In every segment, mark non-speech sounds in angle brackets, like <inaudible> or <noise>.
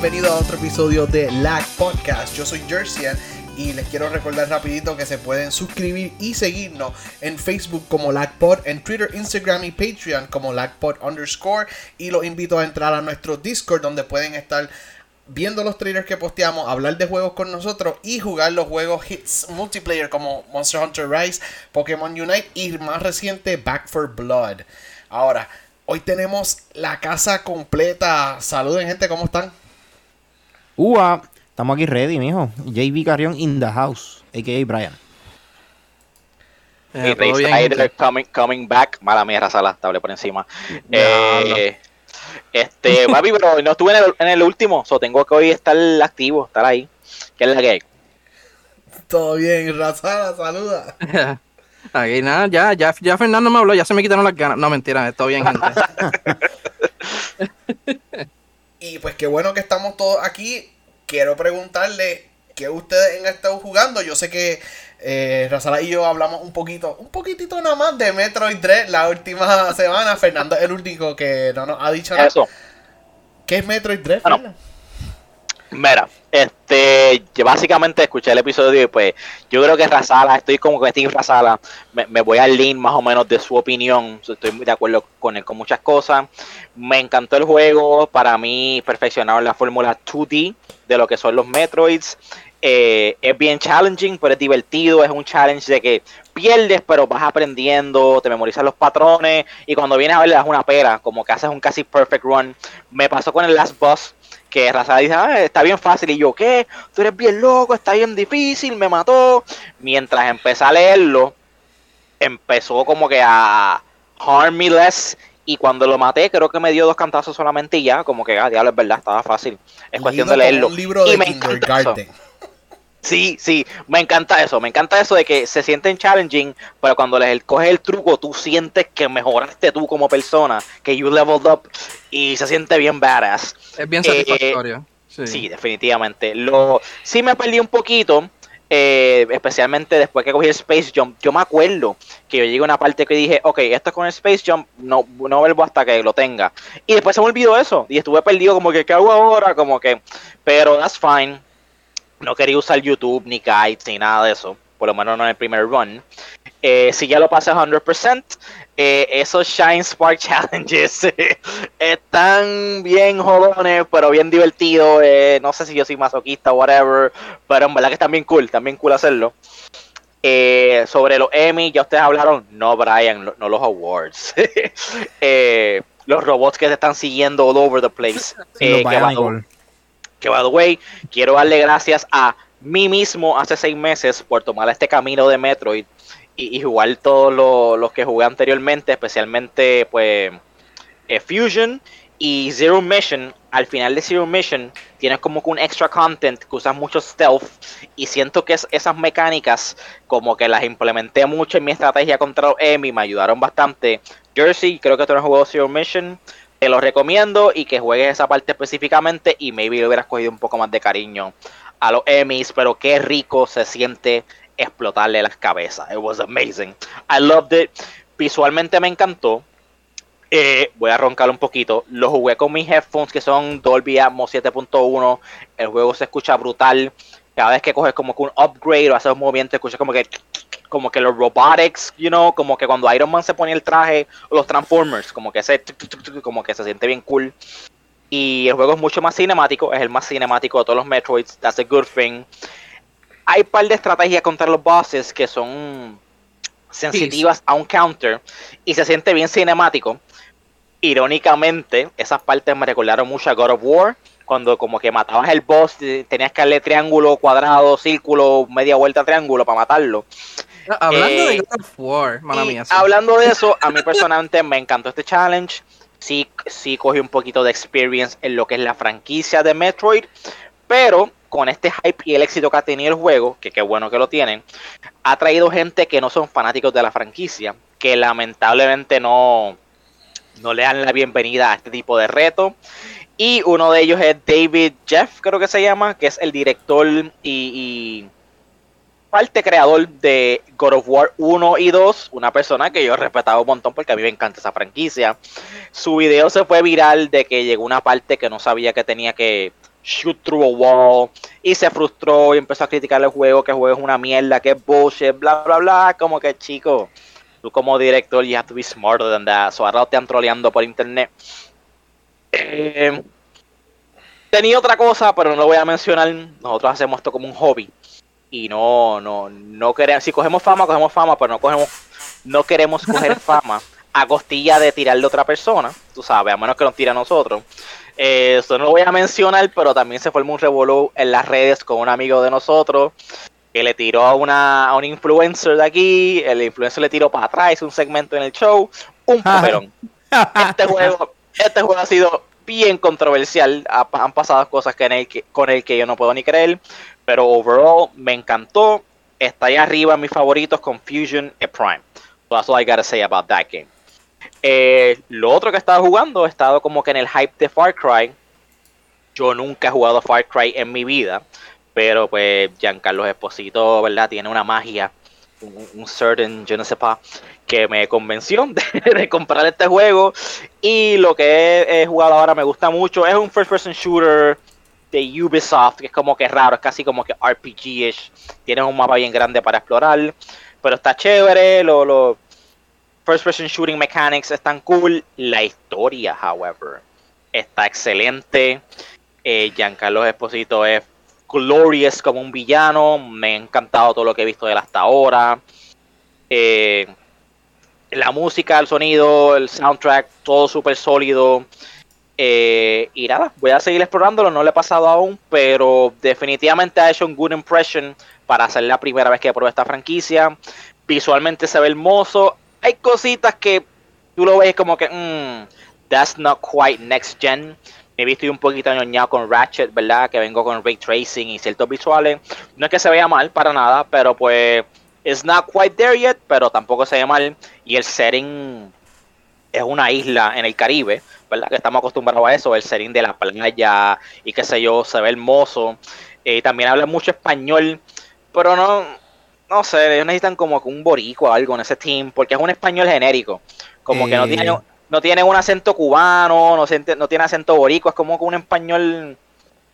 bienvenido a otro episodio de Lag Podcast. Yo soy Jersian y les quiero recordar rapidito que se pueden suscribir y seguirnos en Facebook como LagPod, en Twitter, Instagram y Patreon como LagPod underscore y los invito a entrar a nuestro Discord donde pueden estar viendo los trailers que posteamos, hablar de juegos con nosotros y jugar los juegos hits multiplayer como Monster Hunter Rise, Pokémon Unite y más reciente Back for Blood. Ahora, hoy tenemos la casa completa. Saluden gente, ¿cómo están? Ua, estamos aquí ready, mijo. JB Carrión in the house, a.k.a. Brian. Eh, bien, coming, coming back. Mala mía, sala, estable por encima. eh, este, <laughs> papi, pero no estuve en el, en el último, so tengo que hoy estar activo, estar ahí. ¿Qué es la que hay? Todo bien, Razala, saluda. <laughs> Aquí nada, ya, ya, ya Fernando me habló, ya se me quitaron las ganas. No, mentira, todo bien, gente. <laughs> y pues qué bueno que estamos todos aquí. Quiero preguntarle qué ustedes han estado jugando. Yo sé que eh, y yo hablamos un poquito, un poquitito nada más de Metroid Dread la última semana. Fernando es el único que no nos ha dicho nada. Eso. ¿Qué es Metroid Dread? Mira, este, yo básicamente escuché el episodio y pues yo creo que Razala, estoy como que Steve Razala, me, me, voy al link más o menos de su opinión, estoy de acuerdo con él con muchas cosas. Me encantó el juego, para mí perfeccionaron la fórmula 2D de lo que son los Metroids. Eh, es bien challenging, pero es divertido. Es un challenge de que pierdes, pero vas aprendiendo, te memorizas los patrones. Y cuando vienes a ver, le das una pera, como que haces un casi perfect run. Me pasó con el Last Boss, que Raza dice, ah, está bien fácil. Y yo, ¿qué? Tú eres bien loco, está bien difícil, me mató. Mientras empecé a leerlo, empezó como que a harm me less. Y cuando lo maté, creo que me dio dos cantazos solamente y ya, como que, ah, diablo, es verdad, estaba fácil. Es cuestión de leerlo. Un libro de y Sí, sí, me encanta eso, me encanta eso de que se sienten challenging, pero cuando les coges el truco, tú sientes que mejoraste tú como persona, que you leveled up y se siente bien badass. Es bien satisfactorio. Eh, sí. definitivamente. Lo, sí me perdí un poquito, eh, especialmente después que cogí el Space Jump. Yo me acuerdo que yo llegué a una parte que dije, ok, esto con el Space Jump, no, no vuelvo hasta que lo tenga. Y después se me olvidó eso, y estuve perdido como que, ¿qué hago ahora? Como que, pero that's fine no quería usar YouTube, ni guides, ni nada de eso. Por lo menos no en el primer run. Eh, si ya lo pasé 100%, eh, esos Shine Spark <laughs> Challenges están bien jodones, pero bien divertidos. Eh, no sé si yo soy masoquista o whatever, pero en verdad que están bien cool, también cool hacerlo. sobre los Emmy, ya ustedes hablaron, no Brian, no los awards. <laughs> los robots que te están siguiendo all over the place. Sí, que, by the way, quiero darle gracias a mí mismo hace seis meses por tomar este camino de Metroid y, jugar todos los que jugué anteriormente, especialmente pues eh, Fusion y Zero Mission. Al final de Zero Mission tienes como que un extra content que usas mucho stealth y siento que esas mecánicas como que las implementé mucho en mi estrategia contra Emi, me ayudaron bastante. Jersey, creo que tú no has jugado Zero Mission. Te lo recomiendo y que juegues esa parte específicamente y maybe le hubieras cogido un poco más de cariño a los Emmys, pero qué rico se siente explotarle las cabezas. It was amazing. I loved it. Visualmente me encantó. Eh, voy a roncar un poquito. Lo jugué con mis headphones que son Dolby Atmos 7.1. El juego se escucha brutal. Cada vez que coges como que un upgrade o haces un movimiento, escuchas como que como que los robotics, you know, como que cuando Iron Man se pone el traje, los Transformers, como que ese, como que se siente bien cool. Y el juego es mucho más cinemático, es el más cinemático de todos los Metroids, that's a good thing. Hay un par de estrategias contra los bosses que son sensitivas a un counter y se siente bien cinemático. Irónicamente, esas partes me recordaron mucho a God of War, cuando como que matabas el boss, tenías que darle triángulo, cuadrado, círculo, media vuelta, triángulo para matarlo. Hablando de eh, God of War, mía. Hablando de eso, a mí personalmente me encantó este challenge. Sí, sí cogí un poquito de experience en lo que es la franquicia de Metroid, pero con este hype y el éxito que ha tenido el juego, que qué bueno que lo tienen, ha traído gente que no son fanáticos de la franquicia, que lamentablemente no, no le dan la bienvenida a este tipo de reto. Y uno de ellos es David Jeff, creo que se llama, que es el director y parte creador de God of War 1 y 2, una persona que yo he respetado un montón porque a mí me encanta esa franquicia. Su video se fue viral de que llegó una parte que no sabía que tenía que shoot through a wall. Y se frustró y empezó a criticar el juego, que el juego es una mierda, que es bullshit, bla, bla, bla. Como que, chico, tú como director, you have to be smarter than that. So ahora te están troleando por internet. Eh, tenía otra cosa, pero no lo voy a mencionar. Nosotros hacemos esto como un hobby. Y no, no, no queremos. Si cogemos fama, cogemos fama, pero no cogemos, no queremos coger <laughs> fama a costilla de tirarle a otra persona. Tú sabes, a menos que nos tire a nosotros. Eh, eso no lo voy a mencionar, pero también se formó un revolú en las redes con un amigo de nosotros que le tiró a una a un influencer de aquí, el influencer le tiró para atrás, un segmento en el show, un papelón. <laughs> este juego, este juego ha sido bien controversial, ha- han pasado cosas que en el que, con el que yo no puedo ni creer, pero overall me encantó, está ahí arriba mis favoritos con Fusion y Prime. That's all I gotta say about that game. Eh, lo otro que he estado jugando, he estado como que en el hype de Far Cry. Yo nunca he jugado Far Cry en mi vida, pero pues Giancarlo Esposito, ¿verdad? Tiene una magia, un, certain, je ne sais pas, que me convenció <laughs> de, comprar este juego. Y lo que he, jugado ahora me gusta mucho. Es un first person shooter de Ubisoft, que es como que raro, es casi como que RPG-ish. Tiene un mapa bien grande para explorar, pero está chévere. Lo, lo, first person shooting mechanics están cool. La historia, however, está excelente. Eh, Giancarlo Esposito es glorious como un villano. Me ha encantado todo lo que he visto de él hasta ahora. Eh, la música, el sonido, el soundtrack, todo súper sólido. Eh, y nada, voy a seguir explorándolo, no lo he pasado aún, pero definitivamente ha hecho un good impression para ser la primera vez que pruebo esta franquicia. Visualmente se ve hermoso. Hay cositas que tú lo ves como que, mm, that's not quite next gen. Me he visto un poquito ñoñado con Ratchet, ¿verdad? Que vengo con ray tracing y ciertos visuales. No es que se vea mal para nada, pero pues it's not quite there yet, pero tampoco se ve mal. Y el setting es una isla en el Caribe, ¿verdad? Que estamos acostumbrados a eso, el setting de la playa y qué sé yo, se ve hermoso. Eh, también habla mucho español, pero no, no sé, ellos necesitan como un boricua o algo en ese team, porque es un español genérico, como que no Eh. tiene, no tiene un acento cubano, no, siente- no tiene acento boricua, es como que un español...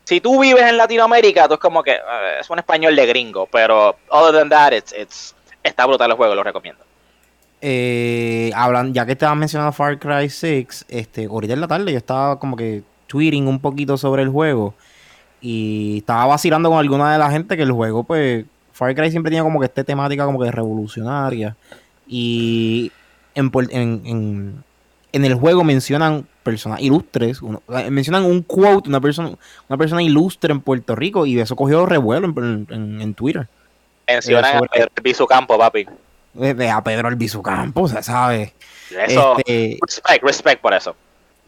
Si tú vives en Latinoamérica, tú es como que eh, es un español de gringo, pero other than that, it's, it's, está brutal el juego, lo recomiendo. Eh, hablan, ya que estabas mencionando Far Cry 6, este, ahorita en la tarde yo estaba como que tweeting un poquito sobre el juego y estaba vacilando con alguna de la gente que el juego, pues, Far Cry siempre tiene como que esta temática como que revolucionaria y en, en, en, en el juego mencionan personas ilustres, uno- mencionan un quote, una persona, una persona ilustre en Puerto Rico y eso cogió revuelo en, en- en Twitter. Mencionan Eh, a Pedro Piso Campo, papi. De, de a Pedro Albizu Campos, ¿sabes? Eso, Este, respect, respect por eso.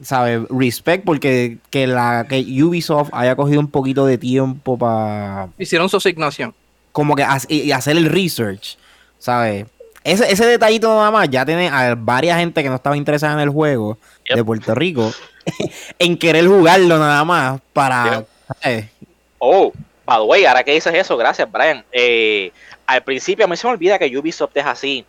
¿sabe? Respect porque que la que Ubisoft haya cogido un poquito de tiempo para Hicieron su asignación. como que hac- y- y hacer el research, ¿sabes? Ese, ese detallito nada más ya tiene a varias gente que no estaba interesada en el juego Yep. de Puerto Rico <laughs> en querer jugarlo nada más para. Oh, by the way, ahora que dices eso, gracias, Brian. Eh, al principio a mí se me olvida que Ubisoft es así,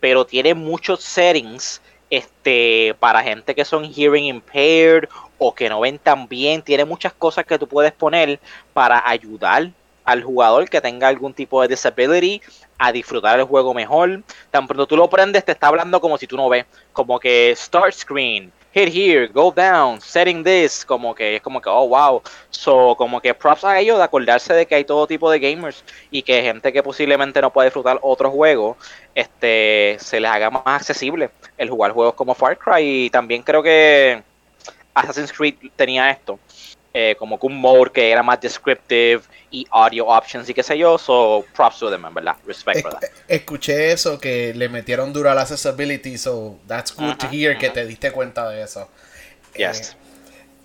pero tiene muchos settings este, para gente que son hearing impaired o que no ven tan bien. Tiene muchas cosas que tú puedes poner para ayudar al jugador que tenga algún tipo de disability a disfrutar el juego mejor. Tan pronto tú lo prendes, te está hablando como si tú no ves, como que start screen, hit here, go down, setting this, como que es como que, oh wow. So, como que props a ellos de acordarse de que hay todo tipo de gamers y que gente que posiblemente no puede disfrutar otros juegos, este, se les haga más accesible el jugar juegos como Far Cry. Y también creo que Assassin's Creed tenía esto. Eh, como que un mode que era más descriptive y audio options y qué sé yo, so props to them, en verdad, respect for that. Es- Escuché eso, que le metieron duro a la accessibility, so that's good to Ajá, hear que ajá. te diste cuenta de eso. Yes. Eh,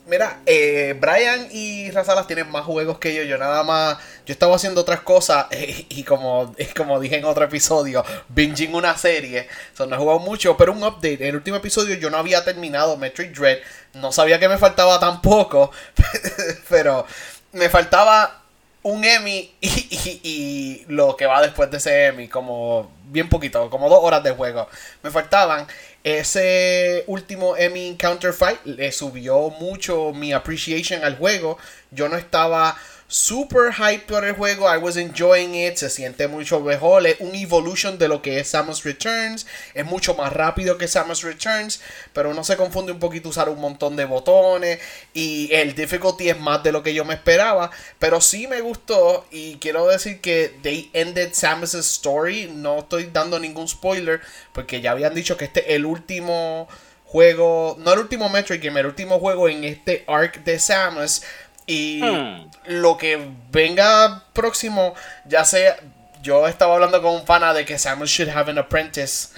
mira, eh, Brian y Razalas tienen más juegos que yo. Yo nada más. Yo estaba haciendo otras cosas <laughs> y como, como dije en otro episodio, binging una serie. So, no he jugado mucho, pero un update. En el último episodio yo no había terminado Metroid Dread. No sabía que me faltaba tan poco, <laughs> pero me faltaba un Emmy y, lo que va después de ese Emmy, como bien poquito, como dos horas de juego. Me faltaban. Ese último Emmy Counterfight le subió mucho mi appreciation al juego. Yo no estaba super hype por el juego. I was enjoying it. Se siente mucho mejor. Es un evolution de lo que es Samus Returns. Es mucho más rápido que Samus Returns. Pero no se confunde un poquito usar un montón de botones. Y el difficulty es más de lo que yo me esperaba. Pero sí me gustó. Y quiero decir que they ended Samus' story. No estoy dando ningún spoiler. Porque ya habían dicho que este es el último juego. No el último Metroid Game. El último juego en este arc de Samus. Y Hmm. lo que venga próximo, ya sea, yo estaba hablando con un pana de que Samus should have an apprentice.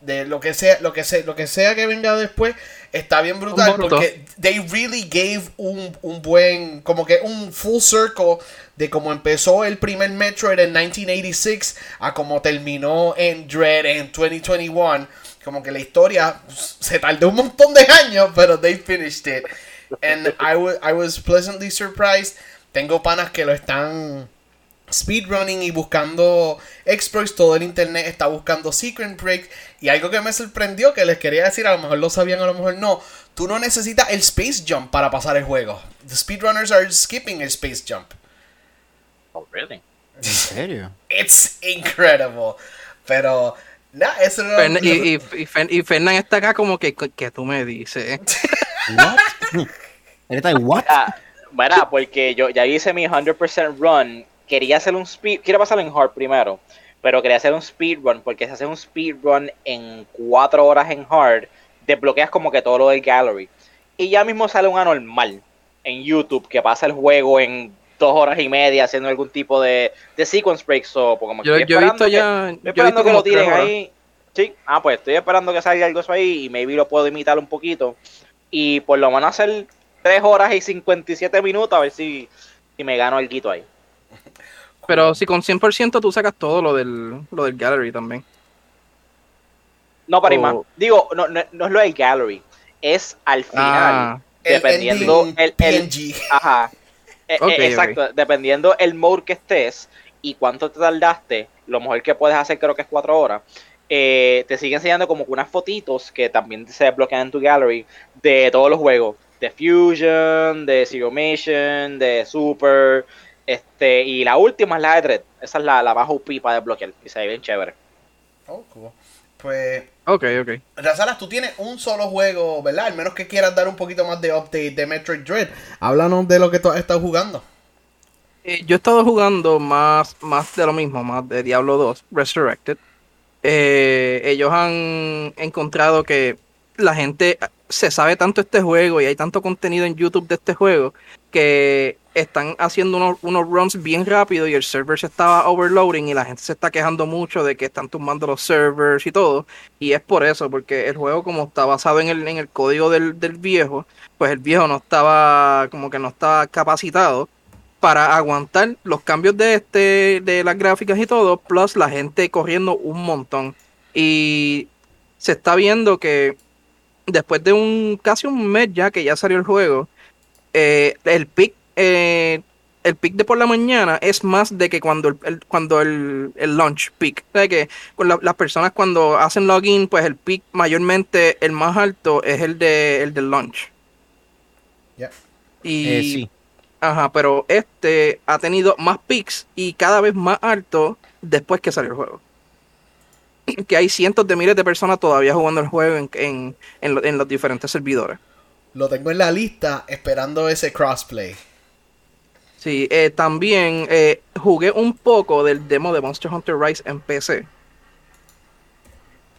De lo que sea, lo que sea, lo que sea que venga después, está bien brutal. Porque they really gave un, un buen, como que un full circle de cómo empezó el primer Metroid en 1986 a cómo terminó en Dread en 2021. Como que la historia se tardó un montón de años, pero they finished it. And I, I was pleasantly surprised. Tengo panas que lo están speedrunning y buscando exploits. Todo el internet está buscando secret break. Y algo que me sorprendió, que les quería decir, a lo mejor lo sabían, a lo mejor no. Tú no necesitas el space jump para pasar el juego. The speedrunners are skipping el space jump. Oh, really? ¿En serio? It's incredible. Pero, nada, eso no. Fern- y, y, y, Fer- y Fernan está acá como que, que tú me dices. <laughs> ¿What? <laughs> Él está ahí, ¿what? Mira, porque yo ya hice mi 100% run. Quería hacer un speed. Quiero pasarlo en hard primero. Pero quería hacer un speed run. Porque si haces un speed run en 4 horas en hard, desbloqueas como que todo lo del gallery. Y ya mismo sale un anormal en YouTube que pasa el juego en 2 horas y media haciendo algún tipo de, de sequence break. So, pues como que Yo, estoy yo he esperando visto que- ya. Estoy Yo he esperando visto que lo tiren ahí. Sí, ah, pues estoy esperando que salga algo eso ahí y maybe lo puedo imitar un poquito. Y por lo menos hacer 3 horas y 57 minutos a ver si, si me gano el guito ahí. Pero si con 100% tú sacas todo lo del, lo del gallery también. No para ir O- más. Digo, no, no, no es lo del gallery. Es al final. Ah, El dependiendo el, el-. Ajá. Eh, ok. exacto. Dependiendo el mode que estés y cuánto te tardaste, lo mejor que puedes hacer creo que es 4 horas. Eh, te sigue enseñando como que unas fotitos que también se desbloquean en tu gallery de todos los juegos. De Fusion, de Zero Mission, de Super. Este, y la última es la de Dread. Esa es la, la más OP para desbloquear. Y se ve bien chévere. Oh, cool. Pues, ok, ok. Razalas, tú tienes un solo juego, ¿verdad? Al menos que quieras dar un poquito más de update de Metroid Dread. Háblanos de lo que tú has estado jugando. Eh, yo he estado jugando más, más de lo mismo, más de Diablo 2, Resurrected. Eh, ellos han encontrado que la gente se sabe tanto este juego y hay tanto contenido en YouTube de este juego que están haciendo unos, unos runs bien rápido y el server se estaba overloading y la gente se está quejando mucho de que están tumbando los servers y todo. Y es por eso, porque el juego como está basado en el, en el código del, del viejo, pues el viejo no estaba como que no estaba capacitado para aguantar los cambios de este, de las gráficas y todo, plus la gente corriendo un montón. Y se está viendo que después de un casi un mes ya que ya salió el juego, eh, el pick eh, el pick de por la mañana es más de que cuando el, el- cuando el, el launch peak. O sea que con la- las personas cuando hacen login, pues el pick mayormente el más alto es el de el del launch. Ya. Y Eh, sí. Ajá, pero este ha tenido más picks y cada vez más alto después que salió el juego. <clears throat> Que hay cientos de miles de personas todavía jugando el juego en, en, en lo- en los diferentes servidores. Lo tengo en la lista esperando ese crossplay. Sí, eh, también eh, jugué un poco del demo de Monster Hunter Rise en PC.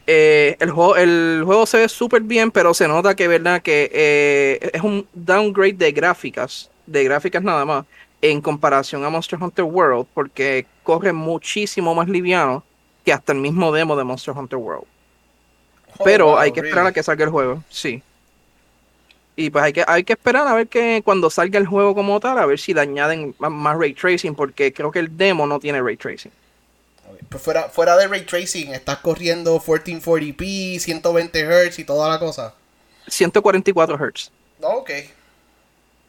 Eh, el, juego, el juego se ve súper bien, pero se nota que, ¿verdad? que eh, es un downgrade de gráficas, de gráficas nada más, en comparación a Monster Hunter World, porque corre muchísimo más liviano que hasta el mismo demo de Monster Hunter World. Oh, Pero wow, hay que esperar a que salga el juego, sí. Y pues hay que, hay que esperar a ver que cuando salga el juego como tal, a ver si le añaden más ray tracing, porque creo que el demo no tiene ray tracing. Pues fuera, fuera de ray tracing, estás corriendo 1440p, 120 Hz y toda la cosa. 144 Hz. Ok.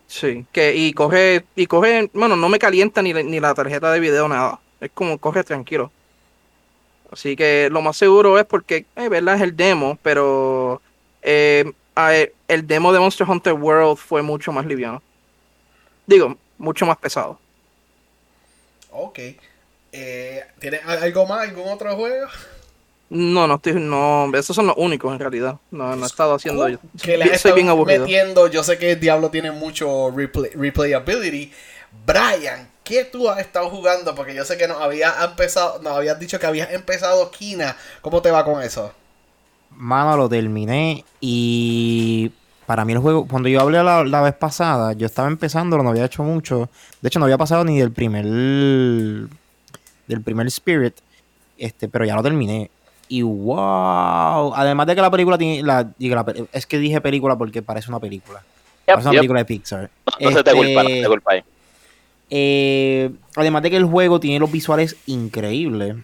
Sí, que y coge, y coge, bueno, no me calienta ni, la- ni la tarjeta de video, nada. Es como coge tranquilo. Así que lo más seguro es porque, eh, verdad, es el demo, pero eh, ver, el demo de Monster Hunter World fue mucho más liviano. Digo, mucho más pesado. Ok. Eh, ¿Tienes algo más? ¿Algún otro juego? No, no estoy, no, esos son los únicos en realidad. No, no he estado haciendo yo. que le estado bien aburrido. metiendo. Yo sé que Diablo tiene mucho replay- replayability. Brian, ¿qué tú has estado jugando? Porque yo sé que nos habías empezado, nos habías dicho que habías empezado Kina. ¿Cómo te va con eso? Mano, lo terminé y para mí el juego, cuando yo hablé la, la vez pasada, yo estaba empezando, no había hecho mucho. De hecho, no había pasado ni del primer del primer Spirit, este, pero ya lo terminé. Y wow, además de que la película tiene la, digo, la es que dije película porque parece una película. Yep, Parece una yep. película de Pixar. No se te Este, culpa, no te culpa ahí. eh, además de que el juego tiene los visuales increíbles,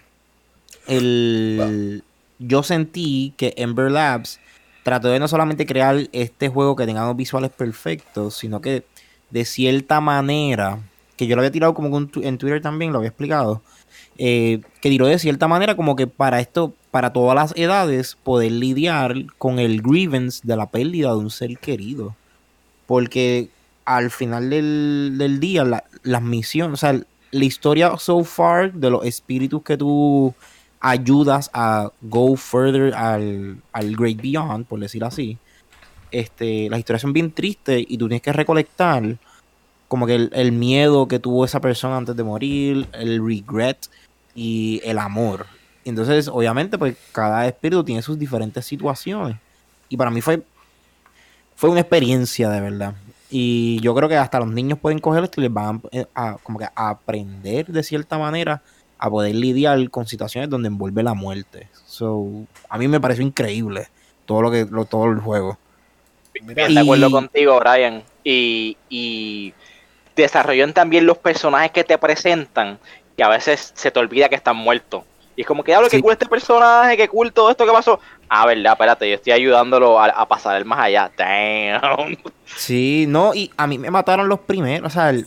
el, yo sentí que Ember Labs trató de no solamente crear este juego que tenga los visuales perfectos, sino que de cierta manera, que yo lo había tirado como en Twitter también, lo había explicado, eh, que tiró de cierta manera como que para esto, para todas las edades, poder lidiar con el grievance de la pérdida de un ser querido. Porque al final del, del día, la- las misiones, o sea, la historia so far de los espíritus que tú ayudas a go further al, al Great Beyond, por decir así, este, las historias son bien tristes y tú tienes que recolectar como que el miedo que tuvo esa persona antes de morir, el regret y el amor. Entonces, obviamente, pues cada espíritu tiene sus diferentes situaciones. Y para mí fue, fue una experiencia de verdad. Y yo creo que hasta los niños pueden coger esto y les van a, a- como que a aprender de cierta manera a poder lidiar con situaciones donde envuelve la muerte. So, a mí me pareció increíble todo lo que lo, todo el juego. Mira, de acuerdo contigo, Brian. Y, y desarrollan también los personajes que te presentan, que a veces se te olvida que están muertos. Y es como que, hablo, que Sí. cool este personaje, que cool todo esto que pasó. Ah, verdad, espérate, yo estoy ayudándolo a, a pasar el más allá. Damn. Sí, no, y a mí me mataron los primeros, o sea, el,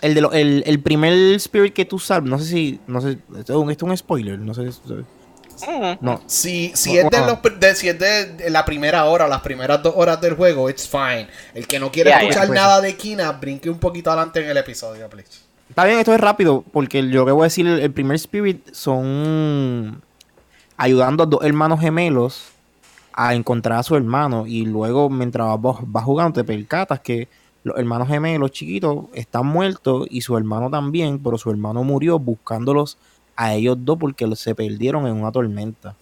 el de lo- el, el primer spirit que tú salvas, no sé si, no sé, esto es un, esto es un spoiler, no sé, Mm. no, Si, si, es de los, de, si es de la primera hora, las primeras dos horas del juego, it's fine. El que no quiere Yeah, escuchar yeah. nada de Kina, brinque un poquito adelante en el episodio, please. Está bien, esto es rápido, porque yo que voy a decir, el, primer Spirit son ayudando a dos hermanos gemelos a encontrar a su hermano. Y luego, mientras vas, vas jugando, te percatas que los hermanos gemelos chiquitos están muertos y su hermano también, pero su hermano murió buscándolos a ellos dos porque se perdieron en una tormenta.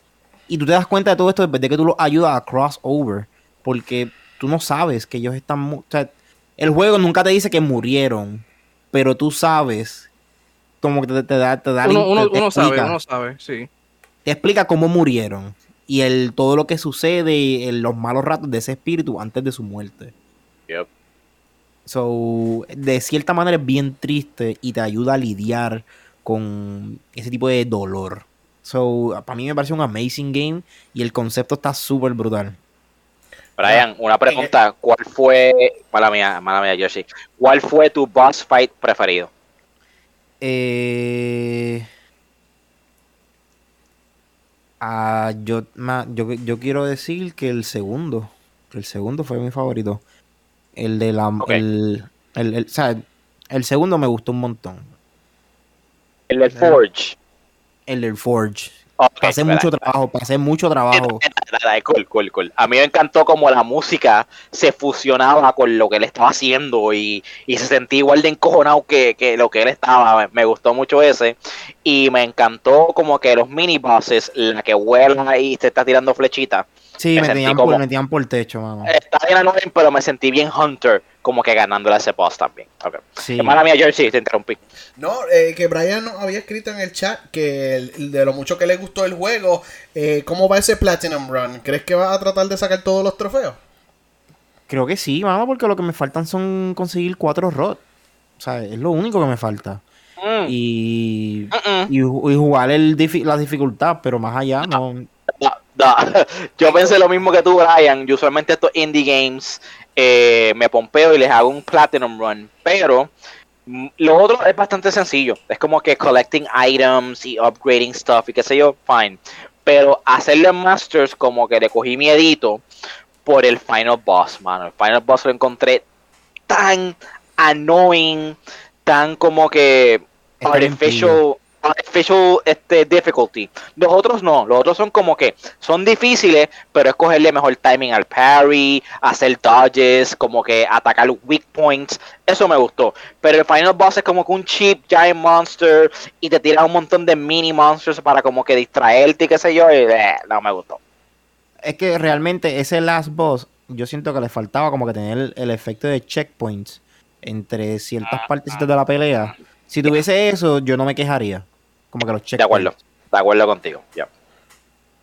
Y tú te das cuenta de todo esto después de que tú los ayudas a crossover, porque tú no sabes que ellos están... O el juego nunca te dice que murieron, pero tú sabes, como que te, te da, te da la Uno, uno, te- te uno sabe, explica, uno sabe, sí. te explica cómo murieron y el todo lo que sucede en los malos ratos de ese espíritu antes de su muerte. Yep. So, de cierta manera es bien triste y te ayuda a lidiar con ese tipo de dolor. So, para mí me parece un amazing game y el concepto está súper brutal. Brian, una pregunta. ¿Cuál fue, mala mía, mala mía, Yoshi, cuál fue tu boss fight preferido? Eh, ah, yo, ma- yo, yo quiero decir que el segundo, que el segundo fue mi favorito. El de la, el, el, el- o sea, el segundo me gustó un montón. El del Forge. El del Forge. Ok, Pasé espera. mucho trabajo, pasé mucho trabajo. A mí me encantó como la música se fusionaba con lo que él estaba haciendo y, y se sentía igual de encojonado que, que lo que él estaba. Me, gustó mucho ese. Y me encantó como que los mini bosses, la que vuela y se está tirando flechita. Sí, me me, tenían como- por, me tenían por techo, mano. Está bien pero me sentí bien Hunter, como que ganándole a ese boss también. Ok. Sí. Mala mía, Jersey, te interrumpí. No, eh, que Brian nos había escrito en el chat que el- de lo mucho que le gustó el juego, eh, ¿cómo va ese Platinum Run? ¿Crees que va a tratar de sacar todos los trofeos? Creo que sí, mano, porque lo que me faltan son conseguir cuatro rods. O sea, es lo único que me falta. Mm, Y, y, ju- y jugar el la dificultad, pero más allá no. Da. <laughs> Yo pensé lo mismo que tú, Brian. Yo usualmente estos indie games eh, me pompeo y les hago un Platinum Run. Pero mm, lo otro es bastante sencillo. Es como que collecting items y upgrading stuff y qué sé yo, fine. Pero hacerle Masters como que le cogí miedito por el Final Boss, mano. El Final Boss lo encontré tan annoying, tan como que artificial, artificial este, difficulty. Los otros no, los otros son como que son difíciles, pero es cogerle mejor timing al parry, hacer dodges, como que atacar weak points. Eso me gustó. Pero el final boss es como que un cheap giant monster y te tira un montón de mini monsters para como que distraerte y qué sé yo. Y, eh, no me gustó. Es que realmente ese last boss, yo siento que le faltaba como que tener el, el efecto de checkpoints entre ciertas partecitas de la pelea. Si tuviese eso, yo no me quejaría. Como que los checkpoints. De acuerdo, de acuerdo contigo. ya.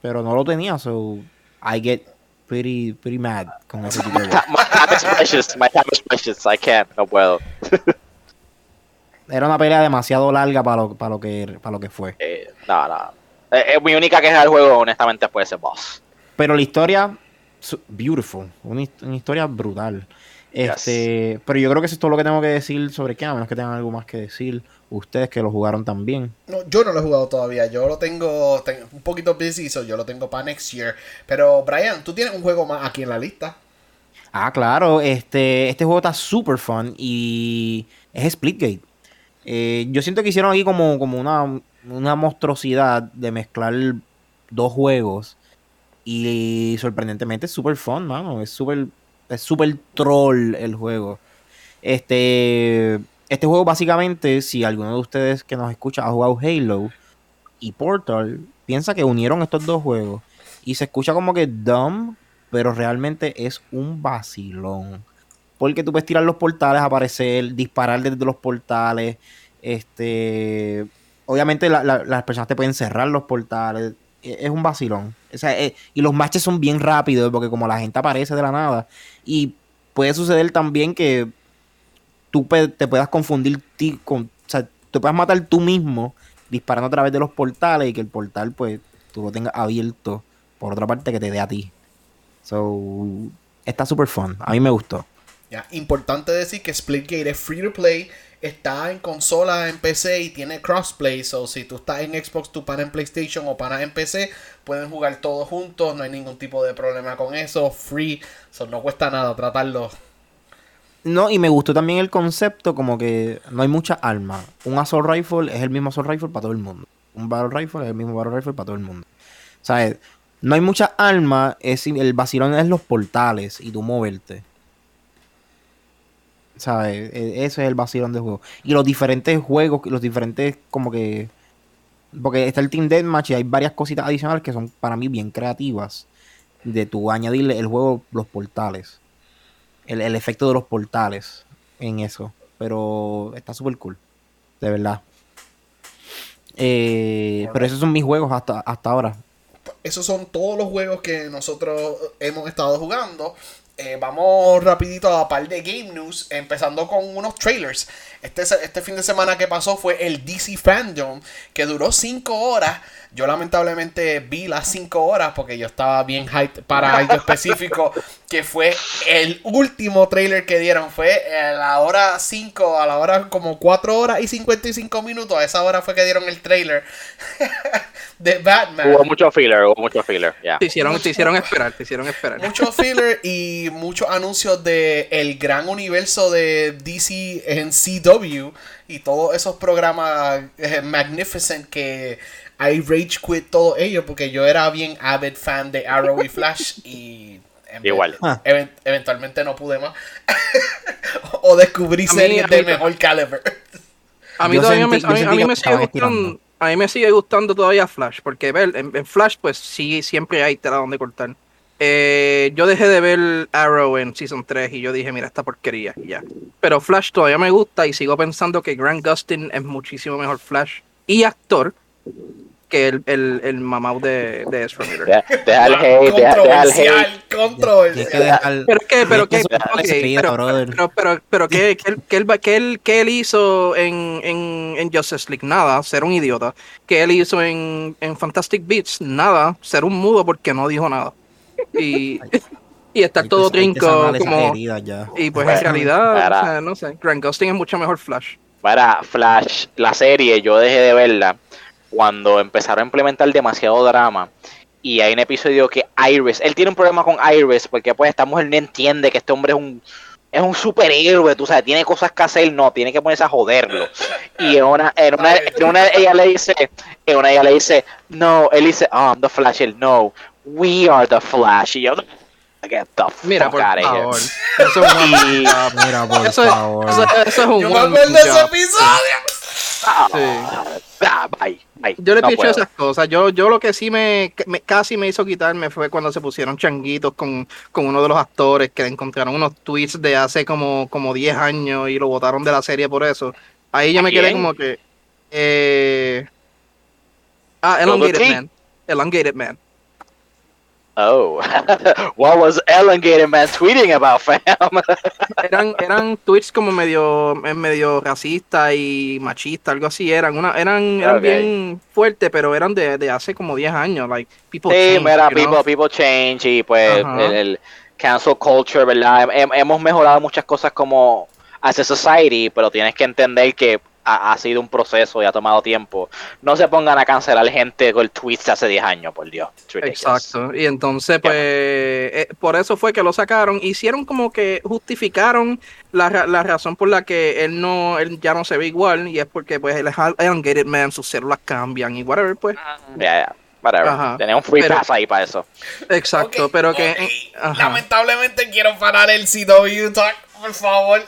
Pero no lo tenía, so I get pretty, pretty mad con ese tipo de <laughs> My time is precious, my time is precious. I can't, no puedo. <laughs> Era una pelea demasiado larga para lo, para lo que para lo que fue. Eh, no, no. Eh, eh, mi única queja del juego, honestamente, fue ese boss. Pero la historia, beautiful. Una, una historia brutal. Este, pero yo creo que eso es todo lo que tengo que decir sobre qué, a menos que tengan algo más que decir ustedes que lo jugaron también. No, yo no lo he jugado todavía. Yo lo tengo, tengo un poquito busy, so yo lo tengo para next year. Pero Brian, tú tienes un juego más aquí en la lista. Ah, claro, este, este juego está super fun y es Splitgate. Eh, yo siento que hicieron aquí como, como una, una monstruosidad de mezclar dos juegos y sorprendentemente es super fun, mano. Es super, es super troll el juego. Este, este juego básicamente, si alguno de ustedes que nos escucha ha jugado Halo y Portal, piensa que unieron estos dos juegos y se escucha como que dumb, pero realmente es un vacilón. Porque tú puedes tirar los portales, aparecer, disparar desde los portales. Este. Obviamente la- la- las personas te pueden cerrar los portales. E- Es un vacilón. O sea, eh, y los matches son bien rápidos porque como la gente aparece de la nada. Y puede suceder también que tú te puedas confundir ti con... O sea, te puedas matar tú mismo disparando a través de los portales y que el portal pues tú lo tengas abierto por otra parte que te dé a ti. So, está super fun. A mí me gustó. Ya, importante decir que Splitgate es free to play, está en consola, en PC y tiene crossplay. So, si tú estás en Xbox, tu pana en PlayStation o pana en PC, pueden jugar todos juntos, no hay ningún tipo de problema con eso. Free, so, no cuesta nada tratarlo. No, y me gustó también el concepto como que no hay mucha armas. Un assault rifle es el mismo assault rifle para todo el mundo. Un battle rifle es el mismo battle rifle para todo el mundo. ¿Sabes? No hay mucha armas, es, el vacilón es los portales y tú moverte. ¿Sabes? E- Ese es el vacilón del juego. Y los diferentes juegos, los diferentes como que... Porque está el Team Deathmatch y hay varias cositas adicionales que son para mí bien creativas. De tú añadirle el juego los portales el, el efecto de los portales en eso. Pero está súper cool. De verdad. Eh, pero esos son mis juegos hasta, hasta ahora. Esos son todos los juegos que nosotros hemos estado jugando. Eh, vamos rapidito a par de Game News, empezando con unos trailers. Este, este fin de semana que pasó fue el DC Fandom, que duró 5 horas. Yo lamentablemente vi las 5 horas porque yo estaba bien hyped para <laughs> algo específico, que fue el último trailer que dieron. Fue a la hora 5, a la hora como 4 horas y 55 minutos. A esa hora fue que dieron el trailer <laughs> de Batman. Hubo mucho filler, hubo mucho filler. Te hicieron, te hicieron esperar, te hicieron esperar. Mucho filler y muchos anuncios de el gran universo de DC en CW y todos esos programas eh, magnificent que I rage quit todo ello porque yo era bien avid fan de Arrow y Flash y Igual. Even- eventualmente no pude más <laughs> o descubrí mí- series de mejor caliber A mí todavía me, a mí, a me sigue gustando. A mí me sigue gustando todavía Flash, porque en, en Flash, pues sí, siempre hay tela donde cortar. Eh, yo dejé de ver Arrow en Season 3 y yo dije, mira, esta porquería, y ya. Pero Flash todavía me gusta y sigo pensando que Grant Gustin es muchísimo mejor Flash y actor que el, el, el mamau de, de Ezra Miller. Deja, deja el hate, deja, deja el hate. controversial controversial Tienes que dejar- Pero qué, pero pero, pero, pero, pero qué, qué, qué él, qué él- qué él hizo en, en, en Justice League, nada, ser un idiota. ¿Qué él hizo en, en Fantastic Beasts, nada, ser un mudo porque no dijo nada. Y Y estar Hay todo trinco como... ya. Y pues Bueno, en realidad, para- o sea, no sé, Grant Gustin es mucho mejor Flash. Para Flash, la serie, yo dejé de verla cuando empezaron a implementar demasiado drama. Y hay un episodio que Iris, él tiene un problema con Iris porque pues esta mujer no entiende que este hombre es un es un superhéroe, tú sabes, tiene cosas que hacer, no, tiene que ponerse a joderlo. Y en una, en una, en una ella le dice, en una ella le dice, no, él dice, oh, I'm the Flash, él, no, we are the Flash. Y yo, get the Mira, fuck por out of here. Eso es un <laughs> Mira, por eso, es- favor. eso, eso es un Yo me one acuerdo de ese job. episodio. Ah, ah, bye, bye. Yo le No piché puedo. esas cosas. Yo, yo lo que sí me, me- casi me hizo quitarme fue cuando se pusieron changuitos con, con uno de los actores que le encontraron unos tweets de hace como, como 10 años y lo votaron de la serie por eso. Ahí yo ¿A me quedé quién? como que. Eh, ah, ¿Todo Elongated? Man. Elongated Man. Oh, <laughs> what was Elongated Man tweeting about, fam? <laughs> Eran, eran tweets como medio, eh, medio racista y machista, algo así. Eran una, eran, eran Ok. bien fuertes, pero eran de, de hace como 10 años. Like, people sí, change, mira, know? people, people change y pues Ajá. el, el cancel culture, ¿verdad? Hem- hemos mejorado muchas cosas como as a society, pero tienes que entender que ha, ha sido un proceso y ha tomado tiempo. No se pongan a cancelar gente con tweets de hace 10 años, por Dios. Exacto. Y entonces, pues, eh, por eso fue que lo sacaron. Hicieron como que justificaron la, la razón por la que él no, él ya no se ve igual. Y es porque, pues, él es elongated man, sus células cambian y whatever, pues. Yeah, yeah, whatever. Tenía un free Pero- pass ahí para eso. Exacto, pero que. ajá. Lamentablemente quiero parar el CW Talk, por favor. <laughs>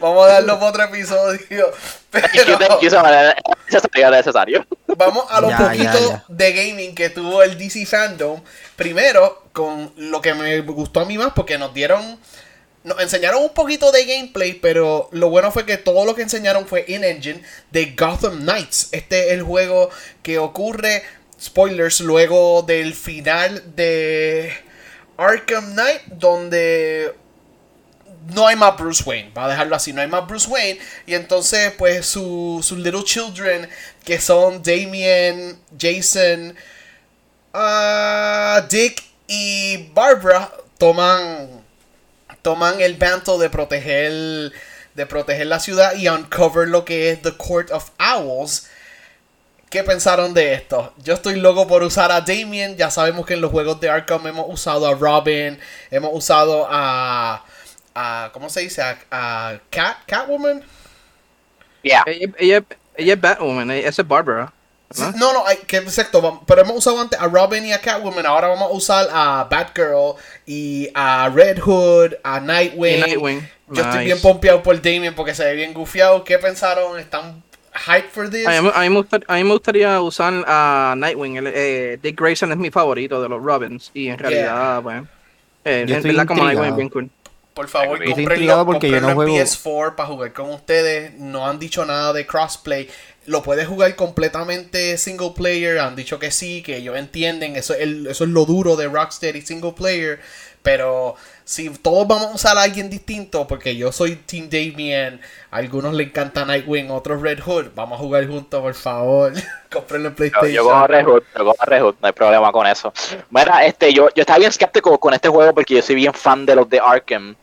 Vamos a darlo para otro episodio. Thank you, Pero. Necesario, necesario. vamos a lo Ya, poquito ya, ya. de gaming que tuvo el DC Fandom. Primero, con lo que me gustó a mí más, porque nos dieron. Nos enseñaron un poquito de gameplay, pero lo bueno fue que todo lo que enseñaron fue in-engine de Gotham Knights. Este es el juego que ocurre, spoilers, luego del final de Arkham Knight, donde no hay más Bruce Wayne, va a dejarlo así, no hay más Bruce Wayne. Y entonces, pues, su- sus little children, que son Damien, Jason, ah, Dick y Barbara, toman, toman el manto de proteger, de proteger la ciudad y uncover lo que es The Court of Owls. ¿Qué pensaron de esto? Yo estoy loco por usar a Damien. Ya sabemos que en los juegos de Arkham hemos usado a Robin. Hemos usado a. a ¿Cómo se dice? A, a Cat, Catwoman. Yeah. Ella, ella, ella es Batwoman, ella- esa es Barbara. ¿no? No, no, hay, que exacto. Pero hemos usado antes a Robin y a Catwoman. Ahora vamos a usar a Batgirl y a Red Hood, a Nightwing. Y Nightwing. Yo estoy bien pompeado por Damien porque se ve bien gufiado. ¿Qué pensaron? ¿Están hype for this? A mí, a mí me gustar- a mí me gustaría usar a Nightwing. el- eh, Dick Grayson es mi favorito de los Robins. Y en realidad, pues. Eh, Yo en estoy verdad, como Nightwing es bien cool. Por favor, porque yo no cómprenlo en juego- PS4 para jugar con ustedes. No han dicho nada de crossplay. Lo puedes jugar completamente single player. Han dicho que sí, que ellos entienden. Eso el- eso es lo duro de Rocksteady single player. Pero si todos vamos a usar a alguien distinto, porque yo soy Team Damien, a algunos le encanta Nightwing, otros Red Hood, vamos a jugar juntos, por favor. <laughs> Cómprenlo en Yo, PlayStation. yo cojo Red Hood, yo cojo Red Hood, no hay problema con eso. Mira, este, yo, yo estaba bien escéptico con este juego porque yo soy bien fan de los de Arkham.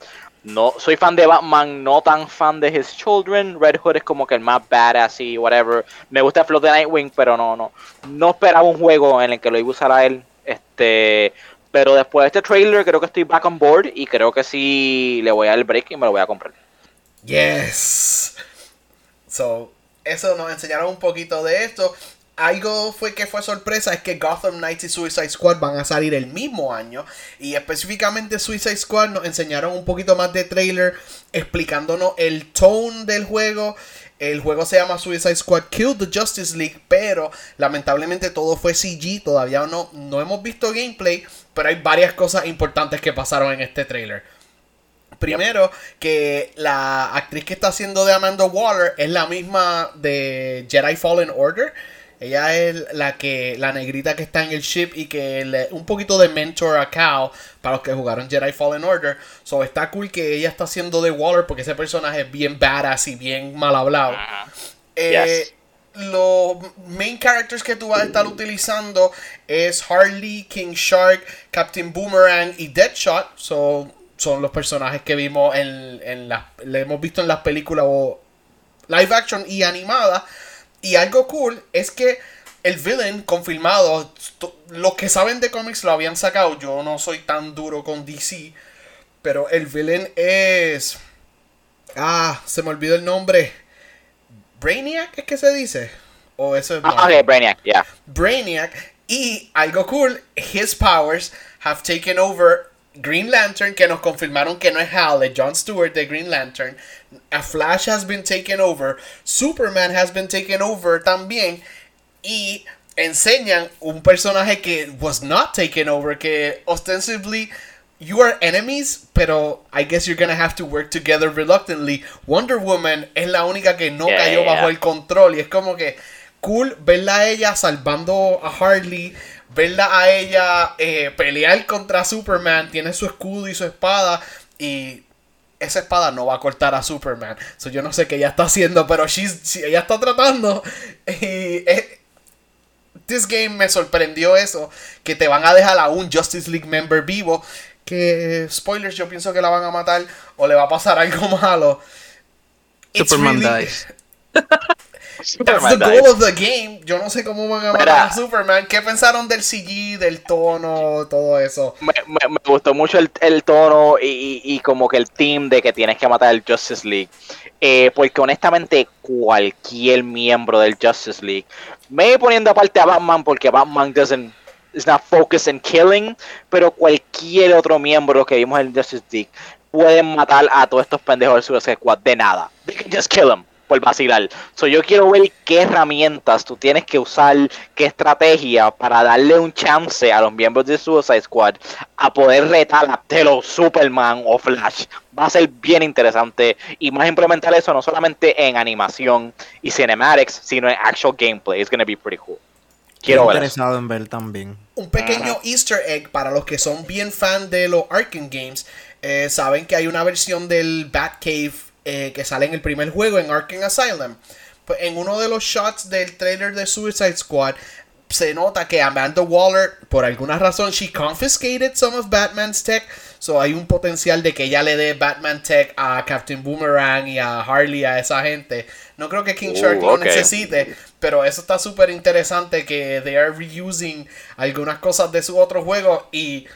No, soy fan de Batman, no tan fan de His Children. Red Hood es como que el más badass y whatever. Me gusta el flow de Nightwing, pero no, no. No esperaba un juego en el que lo iba a usar a él. Este, pero después de este trailer creo que estoy back on board y creo que sí le voy a dar el break y me lo voy a comprar. Yes. So, eso nos enseñaron un poquito de esto. Algo fue que fue sorpresa es que Gotham Knights y Suicide Squad van a salir el mismo año y específicamente Suicide Squad nos enseñaron un poquito más de trailer explicándonos el tone del juego. El juego se llama Suicide Squad Kill the Justice League, pero lamentablemente todo fue CG, todavía no, no hemos visto gameplay, pero hay varias cosas importantes que pasaron en este trailer. Primero, que la actriz que está haciendo de Amanda Waller es la misma de Jedi Fallen Order. Ella es la que la negrita que está en el ship y que le, un poquito de mentor a Cal para los que jugaron Jedi Fallen Order. So está cool que ella está haciendo de Waller porque ese personaje es bien badass y bien mal hablado. Eh, Yes. Los main characters que tú vas a estar utilizando es Harley, King Shark, Captain Boomerang y Deadshot. So, son los personajes que vimos en, en las, le hemos visto en las películas o live action y animada. Y algo cool es que el villain confirmado, los que saben de cómics lo habían sacado. Yo no soy tan duro con DC, pero el villain es. Ah, se me olvidó el nombre. Brainiac es que se dice. O eso es. Ah, ok, Brainiac, ya. Brainiac. Y algo cool, his powers have taken over Green Lantern, que nos confirmaron que no es Hal, es John Stewart de Green Lantern. A Flash has been taken over. Superman has been taken over también. Y enseñan un personaje que was not taken over, que ostensibly you are enemies, pero I guess you're gonna have to work together reluctantly. Wonder Woman es la única que no Yeah, cayó yeah. bajo el control y es como que cool verla a ella salvando a Harley, verla a ella eh, pelear contra Superman, tiene su escudo y su espada y esa espada no va a cortar a Superman. So, yo no sé qué ella está haciendo, pero she's- ella está tratando. <laughs> Y eh, this game me sorprendió eso, que te van a dejar a un Justice League member vivo. Que, spoilers, yo pienso que la van a matar o le va a pasar algo <laughs> malo. It's Superman really- dies. <laughs> That's the Superman goal dies. of the game. Yo no sé cómo van a matar Mira. a Superman. ¿Qué pensaron del CG, del tono, todo eso? Me, me- me gustó mucho el, el tono y, y- y como que el team de que tienes que matar al Justice League. Eh, porque honestamente cualquier miembro del Justice League, me poniendo aparte a Batman porque Batman doesn't is not focused in killing, pero cualquier otro miembro que vimos en Justice League pueden matar a todos estos pendejos del Suicide Squad de nada. They can just kill them por vacilar. So yo quiero ver qué herramientas tú tienes que usar, qué estrategia para darle un chance a los miembros de Suicide Squad a poder retar a Telo, Superman o Flash. Va a ser bien interesante y más implementar eso no solamente en animación y cinematics, sino en actual gameplay. It's gonna be pretty cool. Quiero ver eso. interesado en ver también. Un pequeño easter egg para los que son bien fan de los Arkham Games. eh, saben que hay una versión del Batcave eh, que sale en el primer juego en Arkham Asylum. Pues en uno de los shots del trailer de Suicide Squad se nota que Amanda Waller, por alguna razón, she confiscated some of Batman's tech. So hay un potencial de que ella le dé Batman tech a Captain Boomerang y a Harley, a esa gente. No creo que King Uh, Shark lo ok. necesite, pero eso está súper interesante que they are reusing algunas cosas de su otro juego y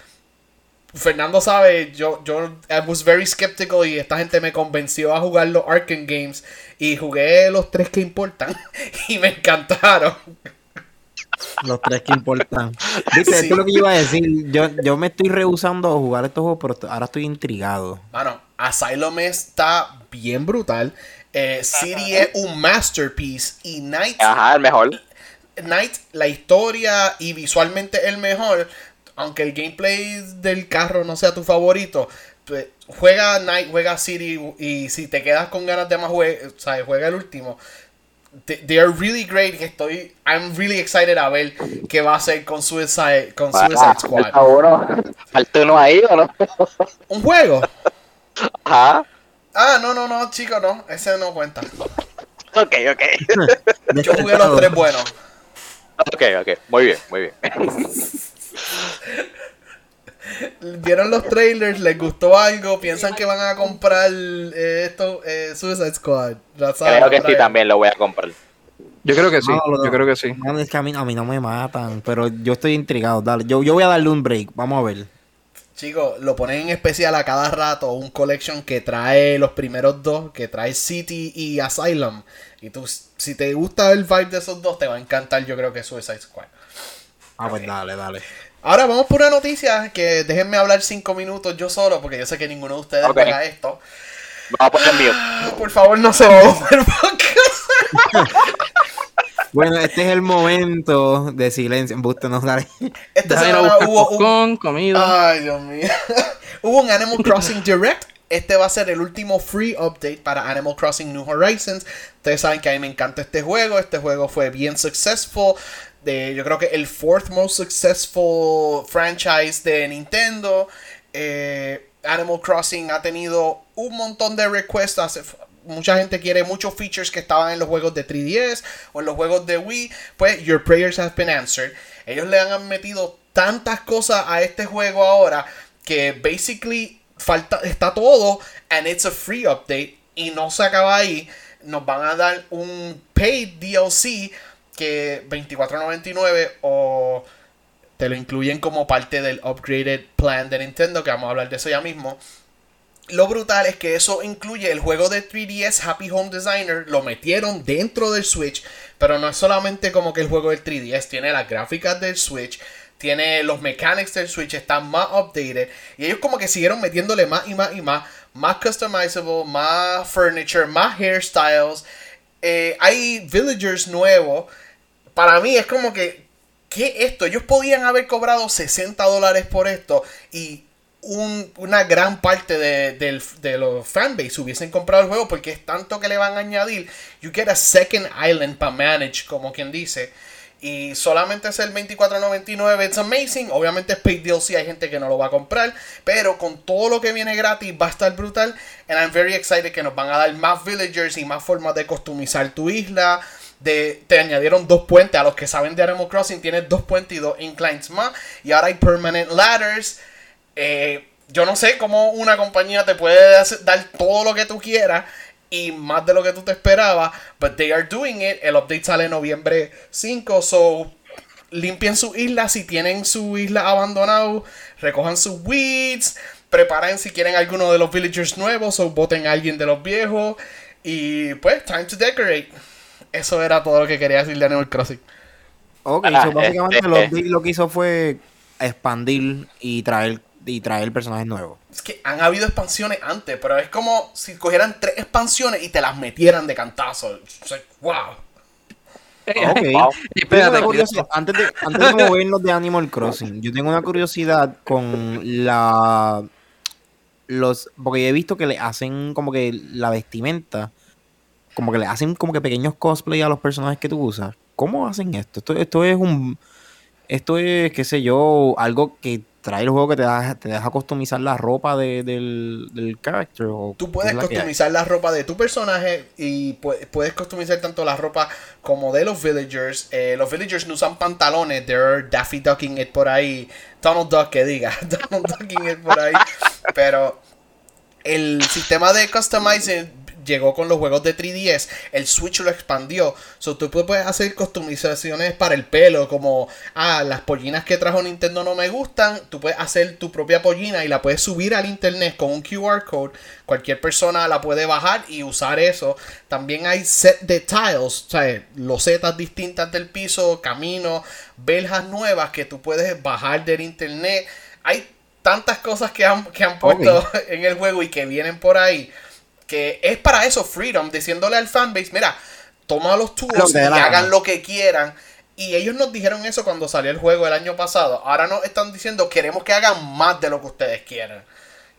Fernando sabe, yo, yo I was very skeptical y esta gente me convenció a jugar los Arkham Games y jugué los tres que importan <laughs> y me encantaron. Los tres que importan. <laughs> Sí. esto es lo que yo iba a decir. Yo, yo me estoy rehusando a jugar estos juegos, pero ahora estoy intrigado. Mano, Asylum está bien brutal. Eh, City es un masterpiece y Night Ajá, el mejor. Knight, la historia y visualmente el mejor, aunque el gameplay del carro no sea tu favorito, pues, juega Knight, juega City y si te quedas con ganas de más jue- o sea, juega el último. They, they are really great. Estoy, I'm really excited a ver qué va a hacer con Suicide, con Suicide Ah, Squad. falta uno. <laughs> Falta uno ahí, ¿o no? ¿Un juego? Ajá. Ah, no, no, no, chico, no. Ese no cuenta. Ok, ok. <laughs> Yo jugué los tres buenos. ok, ok. Muy bien, muy bien. Vieron los trailers, les gustó algo, piensan que van a comprar eh, esto, eh, Suicide Squad. Creo que sí, también lo voy a comprar. Yo creo que sí. No, no, Yo creo que sí. No, es que a mí, a mí no me matan, pero yo estoy intrigado. Dale, yo, yo voy a darle un break. Vamos a ver. Chicos, lo ponen en especial a cada rato, un collection que trae los primeros dos, que trae City y Asylum. Y tú, si te gusta el vibe de esos dos, te va a encantar, yo creo que Suicide Squad. Ah, pues dale, dale. Ahora vamos por una noticia que déjenme hablar cinco minutos yo solo, porque yo sé que ninguno de ustedes Ok. juega esto. Vamos a poner. Ah, Por favor, no se va a. <laughs> Bueno, este es el momento de silencio. Embuste, no dale. Esta semana hubo un, popcorn, comida. Ay, Dios mío. <laughs> Hubo un Animal Crossing Direct. Este va a ser el último free update para Animal Crossing New Horizons. Ustedes saben que a mí me encanta este juego. Este juego fue bien successful. De, yo creo que el fourth most successful franchise de Nintendo. Eh, Animal Crossing ha tenido un montón de requests. Mucha gente quiere muchos features que estaban en los juegos de 3DS o en los juegos de Wii, pues your prayers have been answered. Ellos le han metido tantas cosas a este juego ahora que basically falta está todo and it's a free update y no se acaba ahí. Nos van a dar un paid DLC que 24.99 o te lo incluyen como parte del upgraded plan de Nintendo, que vamos a hablar de eso ya mismo. Lo brutal es que eso incluye el juego de 3DS Happy Home Designer, lo metieron dentro del Switch, pero no es solamente como que el juego del 3DS, tiene las gráficas del Switch, tiene los mechanics del Switch, están más updated, y ellos como que siguieron metiéndole más y más y más, más customizable, más furniture, más hairstyles, eh, hay villagers nuevos, para mí es como que ¿qué esto? Ellos podían haber cobrado 60 dólares por esto y una gran parte de, los fanbase hubiesen comprado el juego porque es tanto que le van a añadir. You get a second island para manage, como quien dice. Y solamente es el 24.99. It's amazing. Obviamente es paid DLC. Hay gente que no lo va a comprar. Pero con todo lo que viene gratis va a estar brutal. And I'm very excited que nos van a dar más villagers y más formas de customizar tu isla de, te añadieron dos puentes. A los que saben de Animal Crossing, tienes dos puentes y dos inclines más. Y ahora hay permanent ladders. Eh, yo no sé cómo una compañía te puede dar todo lo que tú quieras y más de lo que tú te esperabas. But they are doing it. El update sale en noviembre 5. So limpien su isla si tienen su isla abandonado. Recojan sus weeds. Preparen si quieren alguno de los villagers nuevos o voten a alguien de los viejos. Y pues, time to decorate. Eso era todo lo que quería decir de Animal Crossing. Ok, ah, básicamente este, lo, que hizo fue expandir y traer y traer personajes nuevos. Es que han habido expansiones antes, pero es como si cogieran tres expansiones y te las metieran de cantazo. wow. Ok. <laughs> Espérate, antes de, antes de movernos de Animal Crossing, yo tengo una curiosidad con la. Los. Porque he visto que le hacen como que la vestimenta como que le hacen como que pequeños cosplay a los personajes que tú usas. ¿Cómo hacen esto? Esto, esto es un. Esto es, qué sé yo, algo que trae el juego que te deja, te deja customizar la ropa del, del character. tú puedes customizar la ropa de tu personaje y puedes customizar tanto la ropa como de los villagers. Eh, los villagers no usan pantalones, they're Daffy Ducking it por ahí. Donald Duck que diga, <laughs> Donald Ducking it por ahí. Pero el sistema de customizing llegó con los juegos de 3DS, el Switch lo expandió. So, tú puedes hacer customizaciones para el pelo, como, ah, las pollinas que trajo Nintendo no me gustan. Tú puedes hacer tu propia pollina y la puedes subir al internet con un QR code. Cualquier persona la puede bajar y usar eso. También hay set de tiles, o sea, losetas distintas del piso, caminos, beljas nuevas que tú puedes bajar del internet. Hay tantas cosas que han, que han puesto <laughs> en el juego y que vienen por ahí que es para eso Freedom, diciéndole al fanbase, mira, toma los tools y hagan lo que quieran. Y ellos nos dijeron eso cuando salió el juego el año pasado. Ahora nos están diciendo, queremos que hagan más de lo que ustedes quieran.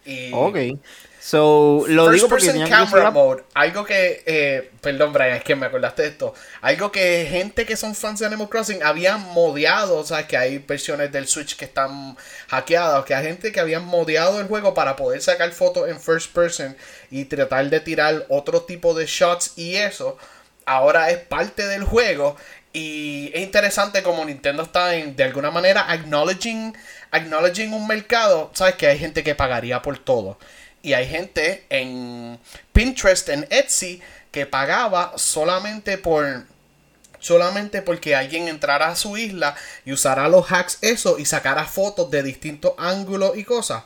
Y ok. So, lo digo porque camera mode, algo que, eh, perdón Brian, es que me acordaste de esto, algo que gente que son fans de Animal Crossing habían modeado, o sea, que hay versiones del Switch que están hackeadas, que hay gente que habían modeado el juego para poder sacar fotos en first person y tratar de tirar otro tipo de shots y eso, ahora es parte del juego. Y es interesante como Nintendo está en, de alguna manera acknowledging, acknowledging un mercado, sabes que hay gente que pagaría por todo. Y hay gente en Pinterest, en Etsy, que pagaba solamente por solamente porque alguien entrara a su isla y usara los hacks eso y sacara fotos de distintos ángulos y cosas.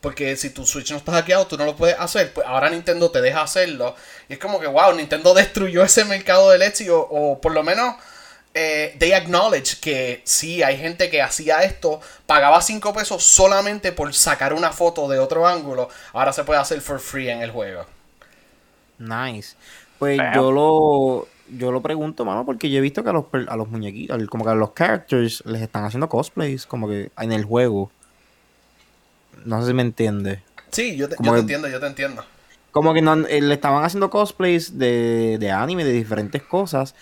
Porque si tu Switch no está hackeado, tú no lo puedes hacer. Pues ahora Nintendo te deja hacerlo. Y es como que, wow, Nintendo <laughs> destruyó ese mercado del Etsy. o por lo menos eh, they acknowledge que sí, hay gente que hacía esto, pagaba 5 pesos solamente por sacar una foto de otro ángulo. Ahora se puede hacer for free en el juego. Nice. Pues yo lo yo lo pregunto, mano, porque yo he visto que a los, a los muñequitos, como que a los characters les están haciendo cosplays, como que en el juego. No sé si me entiende. Sí, yo te, yo te entiendo, yo te entiendo. Como que no, eh, le estaban haciendo cosplays de, de anime, de diferentes cosas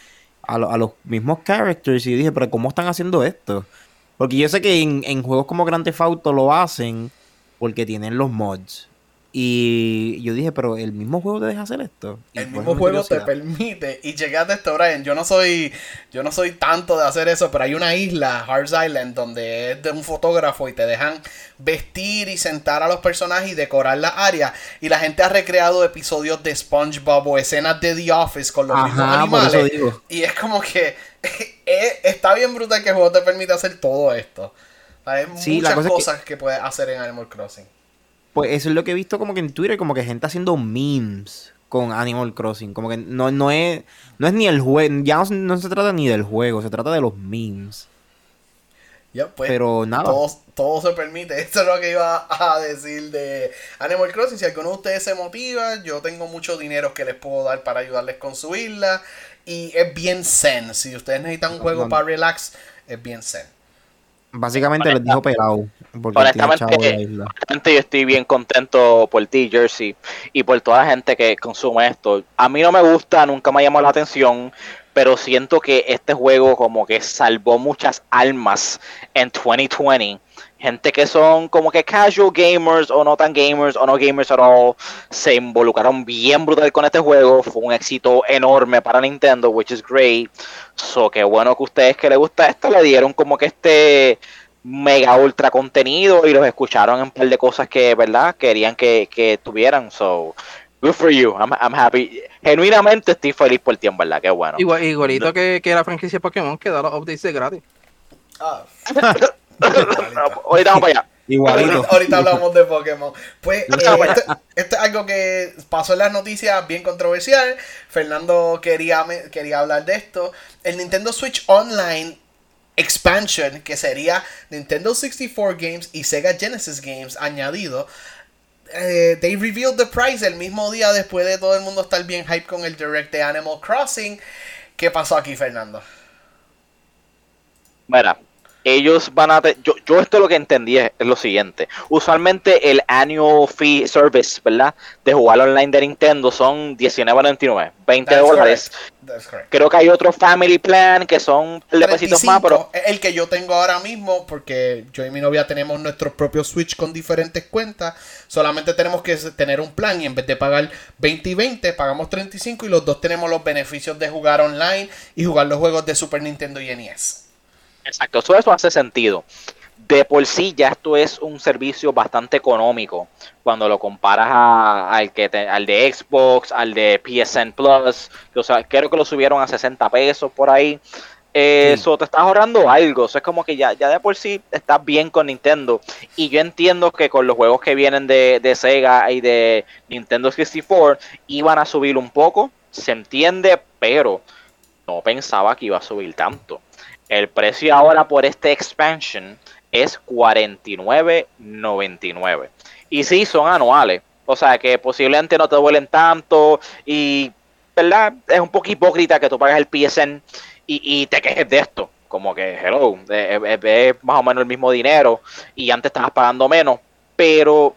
a, los mismos characters y dije, pero ¿cómo están haciendo esto? Porque yo sé que en, juegos como Grand Theft Auto lo hacen porque tienen los mods. Y yo dije, pero el mismo juego te deja hacer esto. Y el mismo juego te permite y llegaste a esto Brian. Yo no soy yo no soy tanto de hacer eso pero hay una isla Hearts Island donde es de un fotógrafo y te dejan vestir y sentar a los personajes y decorar las áreas. Y la gente ha recreado episodios de SpongeBob o escenas de The Office con los mismos Ajá, por eso animales. digo. y es como que <laughs> eh, está bien brutal que el juego te permite hacer todo esto. Hay Sí, la muchas cosa es que- cosas que... puedes hacer en Animal Crossing Pues eso es lo que he visto como que en Twitter, como que gente haciendo memes con Animal Crossing. Como que no, no es no es ni el juego, ya no, se- no se trata ni del juego, se trata de los memes. Ya, pues, Pero nada. Todo, todo se permite. <laughs> Esto es lo que iba a decir de Animal Crossing. Si alguno de ustedes se motiva, yo tengo mucho dinero que les puedo dar para ayudarles con su isla. Y es bien zen. Si ustedes necesitan un juego No. para relax, es bien zen. Básicamente les dijo pelado. Honestamente. Honestamente, yo estoy bien contento por ti, Jersey, y por toda la gente que consume esto. A mí no me gusta, nunca me llamó la atención, pero siento que este juego como que salvó muchas almas en 2020. Gente que son como que casual gamers o no tan gamers o no gamers at all, se involucraron bien brutal con este juego. Fue un éxito enorme para Nintendo, which is great. So, qué bueno que ustedes que les gusta esto le dieron como que este mega ultra contenido y los escucharon en un par de cosas que, ¿verdad? Querían que, que tuvieran. So, good for you. I'm, I'm happy. Genuinamente estoy feliz por ti, en verdad. Qué bueno. Igual, igualito que, que la franquicia Pokémon que da los updates de gratis. Ah. <laughs> Ahorita vamos para allá. Igualito. Ahorita, hablamos de Pokémon. Pues eh, esto, esto es algo que pasó en las noticias bien controversial. Fernando quería, me- quería hablar de esto. El Nintendo Switch Online Expansion, que sería Nintendo 64 Games y Sega Genesis Games añadido. eh, they revealed the price el mismo día después de todo el mundo estar bien hype con el direct de Animal Crossing. ¿Qué pasó aquí, Fernando? Mira, ellos van a... yo, yo esto lo que entendí es, es lo siguiente. Usualmente el annual fee service, ¿verdad? De jugar online de Nintendo son $19.99, 20 That's dólares. Creo que hay otro family plan que son pesitos más, pero 35 es el que yo tengo ahora mismo porque yo y mi novia tenemos nuestro propio Switch con diferentes cuentas. Solamente tenemos que tener un plan y en vez de pagar 20 y 20 pagamos 35 y los dos tenemos los beneficios de jugar online y jugar los juegos de Super Nintendo y NES. Exacto, eso, eso hace sentido. De por sí ya esto es un servicio bastante económico cuando lo comparas a- al que te- al de Xbox, al de PSN Plus, que, o sea, creo que lo subieron a 60 pesos por ahí. Sí. Eso te estás ahorrando algo, eso es como que ya, ya de por sí estás bien con Nintendo. Y yo entiendo que con los juegos que vienen de, de Sega y de Nintendo 64 iban a subir un poco, se entiende, pero no pensaba que iba a subir tanto. El precio ahora por este expansion es 49.99. Y sí, son anuales. O sea que posiblemente no te duelen tanto. Y, ¿verdad? Es un poco hipócrita que tú pagas el PSN y, y te quejes de esto. Como que, hello, eh, eh, es más o menos el mismo dinero y antes estabas pagando menos. Pero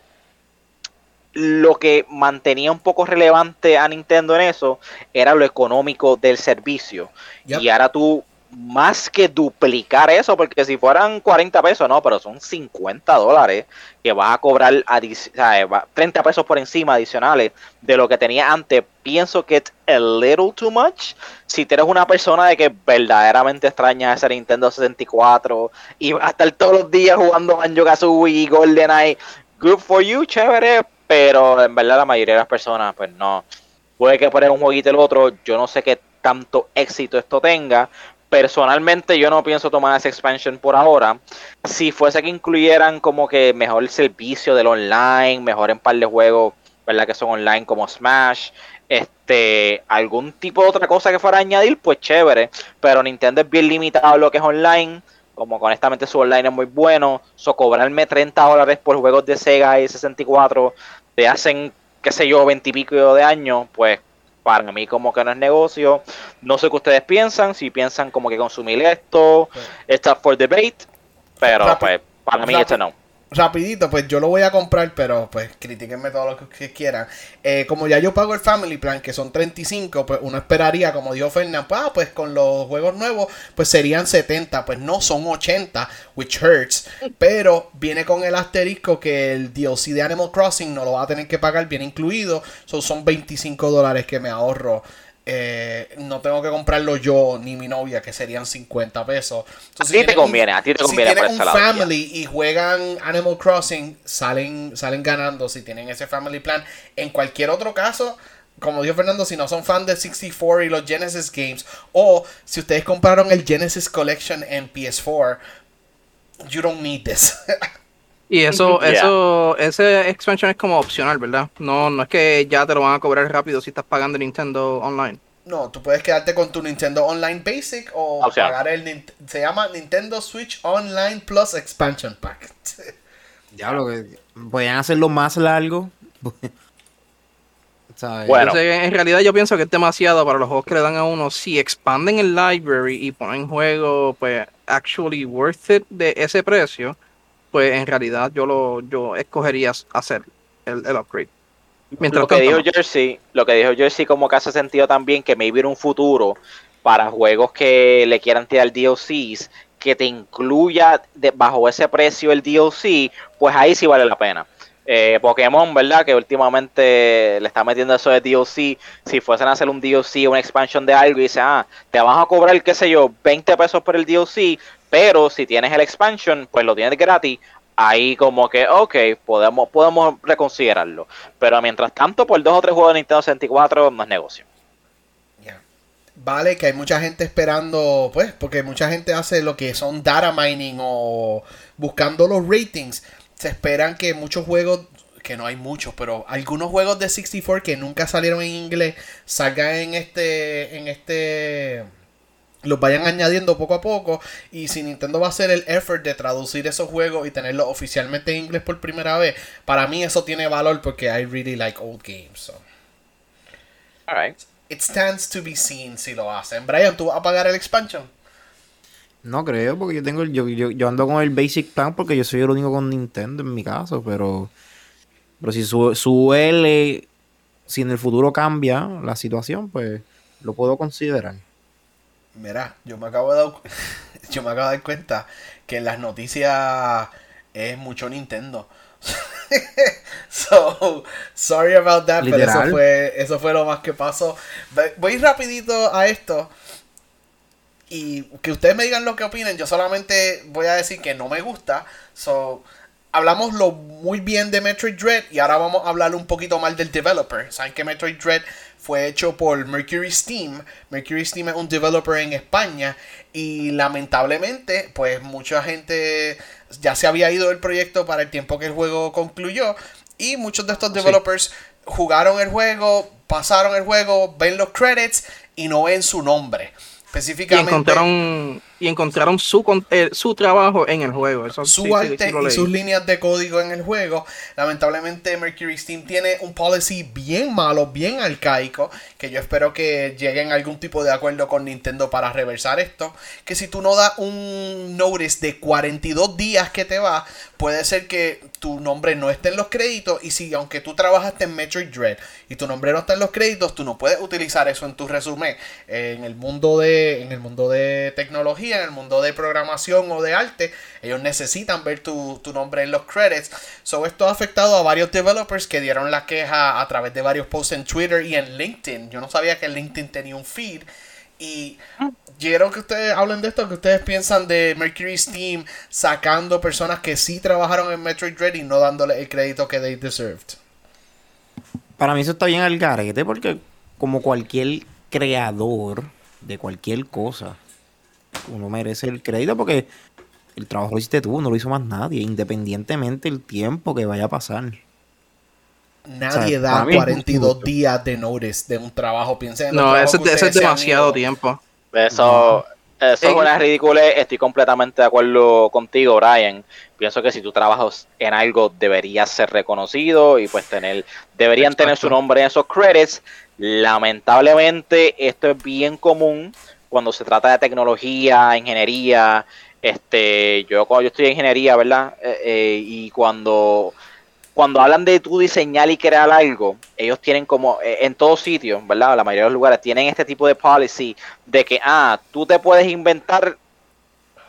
lo que mantenía un poco relevante a Nintendo en eso era lo económico del servicio. Yep. Y ahora tú, más que duplicar eso, porque si fueran 40 pesos, no, pero son 50 dólares que vas a cobrar adic- o sea, va- 30 pesos por encima adicionales de lo que tenía antes. Pienso que es a little too much. Si tú eres una persona de que verdaderamente extraña ese Nintendo 64 y va a estar todos los días jugando Banjo Kazooie y GoldenEye, good for you, chévere, pero en verdad la mayoría de las personas, pues no. Puede que poner un jueguito el otro, yo no sé qué tanto éxito esto tenga. Personalmente yo no pienso tomar ese expansion por ahora. Si fuese que incluyeran como que mejor servicio del online, mejor en par de juegos, ¿verdad? Que son online como Smash, este, algún tipo de otra cosa que fuera a añadir, pues chévere. Pero Nintendo es bien limitado a lo que es online. Como que honestamente su online es muy bueno. So cobrarme 30 dólares por juegos de Sega y 64 te hacen, qué sé yo, 20 y pico de años, pues para mí como que no es negocio. No sé qué ustedes piensan, si piensan como que consumir esto, Pues- está for debate, pero pues para mí este no. Rapidito, pues yo lo voy a comprar, pero pues critiquenme todo lo que quieran. Eh, como ya yo pago el Family Plan, que son 35, pues uno esperaría, como dijo Fernando, pues, ah, pues con los juegos nuevos, pues serían 70, pues no, son 80, which hurts. Pero viene con el asterisco que el DLC de Animal Crossing no lo va a tener que pagar bien incluido, son 25 dólares que me ahorro eh, no tengo que comprarlo yo ni mi novia, que serían 50 pesos. a ti te conviene, a ti te conviene. Si tienen un family y juegan Animal Crossing, salen, salen ganando si tienen ese family plan. En cualquier otro caso, como dijo Fernando, si no son fan de 64 y los Genesis Games, o si ustedes compraron el Genesis Collection en PS4, you don't need this. <laughs> Y eso, <laughs> eso, ese expansion es como opcional, ¿verdad? No, no es que ya te lo van a cobrar rápido si estás pagando Nintendo Online. No, tú puedes quedarte con tu Nintendo Online Basic o pagar el se llama Nintendo Switch Online Plus Expansion Pack. <laughs> Ya lo que podían hacerlo más largo. <laughs> bueno. en realidad yo pienso que es demasiado para los juegos que le dan a uno. Si expanden el library y ponen juego, pues actually worth it de ese precio pues en realidad yo lo yo escogería hacer el, upgrade. Mientras lo que dijo Jersey, lo que dijo Jersey como que hace sentido también que me hubiera un futuro para juegos que le quieran tirar DLCs que te incluya bajo ese precio el DLC, pues ahí sí vale la pena. Eh, Pokémon, ¿verdad? Que últimamente le está metiendo eso de DLC. Si fuesen a hacer un DLC, una expansion de algo y dice, ah, te vas a cobrar, qué sé yo, 20 pesos por el DLC, pero si tienes el expansion, pues lo tienes gratis. Ahí como que, ok, podemos, podemos reconsiderarlo. Pero mientras tanto, por dos o tres juegos de Nintendo 64 no es negocio. Vale, que hay mucha gente esperando, pues, porque mucha gente hace lo que son data mining o buscando los ratings. Se esperan que muchos juegos que no hay muchos, pero algunos juegos de 64 que nunca salieron en inglés salgan en este en este los vayan añadiendo poco a poco. Y si Nintendo va a hacer el effort de traducir esos juegos y tenerlos oficialmente en inglés por primera vez, para mí eso tiene valor porque I really like old games. So. Alright. It stands to be seen si lo hacen. Brian, ¿tú vas a pagar el expansion? No creo, porque yo tengo yo, yo, ando con el basic plan porque yo soy el único con Nintendo en mi caso, pero pero si su, suele si en el futuro cambia la situación, pues lo puedo considerar. Mira, yo me acabo de dar, <laughs> yo me acabo de dar cuenta que en las noticias es mucho Nintendo. <laughs> so, sorry about that, pero eso fue, eso fue lo más que pasó. Voy rapidito a esto. Y que ustedes me digan lo que opinen. Yo solamente voy a decir que no me gusta. So, hablamos lo muy bien de Metroid Dread y ahora vamos a hablar un poquito mal del developer. Saben que Metroid Dread fue hecho por Mercury Steam. Mercury Steam es un developer en España y lamentablemente pues mucha gente ya se había ido del proyecto para el tiempo que el juego concluyó y muchos de estos developers jugaron el juego, pasaron el juego, ven los credits y no ven su nombre. Específicamente. Y encontraron, y encontraron su, eh, su trabajo en el juego. su arte y sus líneas de código en el juego. Lamentablemente, Mercury Steam tiene un policy bien malo, bien arcaico. Que yo espero que lleguen a algún tipo de acuerdo con Nintendo para reversar esto. Que si tú no das un notice de 42 días que te va, puede ser que tu nombre no esté en los créditos y si aunque tú trabajaste en Metroid Dread y tu nombre no está en los créditos, tú no puedes utilizar eso en tu resumen. En el mundo de en el mundo de tecnología, en el mundo de programación o de arte, ellos necesitan ver tu, nombre en los credits. So esto ha afectado a varios developers que dieron la queja a través de varios posts en Twitter y en LinkedIn. Yo no sabía que LinkedIn tenía un feed y quiero que ustedes hablen de esto, que ustedes piensan de Mercury Steam sacando personas que sí trabajaron en Metroid Dread y no dándole el crédito que they deserved. Para mí eso está bien al garete porque como cualquier creador de cualquier cosa, uno merece el crédito porque el trabajo lo hiciste tú, no lo hizo más nadie, independientemente del tiempo que vaya a pasar. Nadie da 42 días de notice de un trabajo. Piensen en No, eso, es demasiado tiempo. Eso, eso es una ridícula. Estoy completamente de acuerdo contigo, Brian. Pienso que si tú trabajas en algo, deberías ser reconocido y pues tener, deberían tener su nombre en esos credits. Lamentablemente, esto es bien común cuando se trata de tecnología, ingeniería, Este, yo cuando yo estudié ingeniería, ¿verdad? Eh, eh, y cuando cuando hablan de tú diseñar y crear algo, ellos tienen como eh, en todos sitios, ¿verdad? La mayoría de los lugares tienen este tipo de policy de que, ah, tú te puedes inventar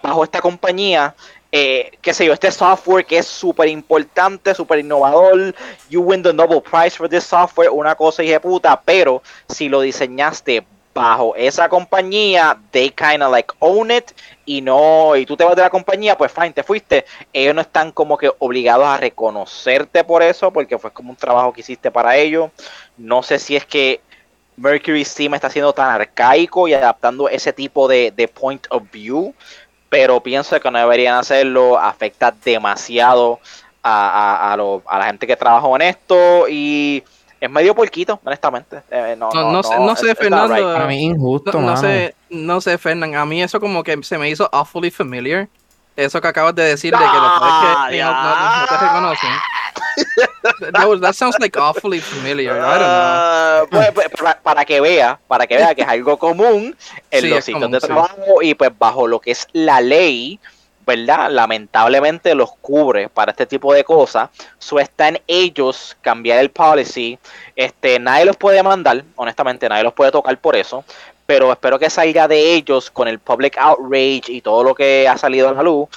bajo esta compañía, qué sé yo, este software que es súper importante, súper innovador, you win the Nobel Prize for this software, una cosa y de puta, pero si lo diseñaste bajo esa compañía, they kind of like own it y no, y tú te vas de la compañía, pues fine, te fuiste. Ellos no están como que obligados a reconocerte por eso, porque fue como un trabajo que hiciste para ellos. No sé si es que Mercury Steam está siendo tan arcaico y adaptando ese tipo de, point of view, pero pienso que no deberían hacerlo, afecta demasiado a, la gente que trabaja en esto y es medio porquito, honestamente. Eh, no, No, no, no sé- no sé, Fernando, right. Para mí injusto, No, sé, no sé, Fernán. A mí eso como que se me hizo awfully familiar. Eso que acabas de decir de que después Ah, que no, no- no te reconocen. <laughs> That, that sounds like awfully familiar. I don't know. Ah, pues, pues, para, para que vea, para que vea que es algo común en Sí, los sitios común, de sí. trabajo y pues bajo lo que es la ley, ¿verdad? Lamentablemente los cubre para este tipo de cosas. So está en ellos cambiar el policy. Este, nadie los puede mandar, honestamente, nadie los puede tocar por eso. Pero espero que salga de ellos con el public outrage y todo lo que ha salido a la luz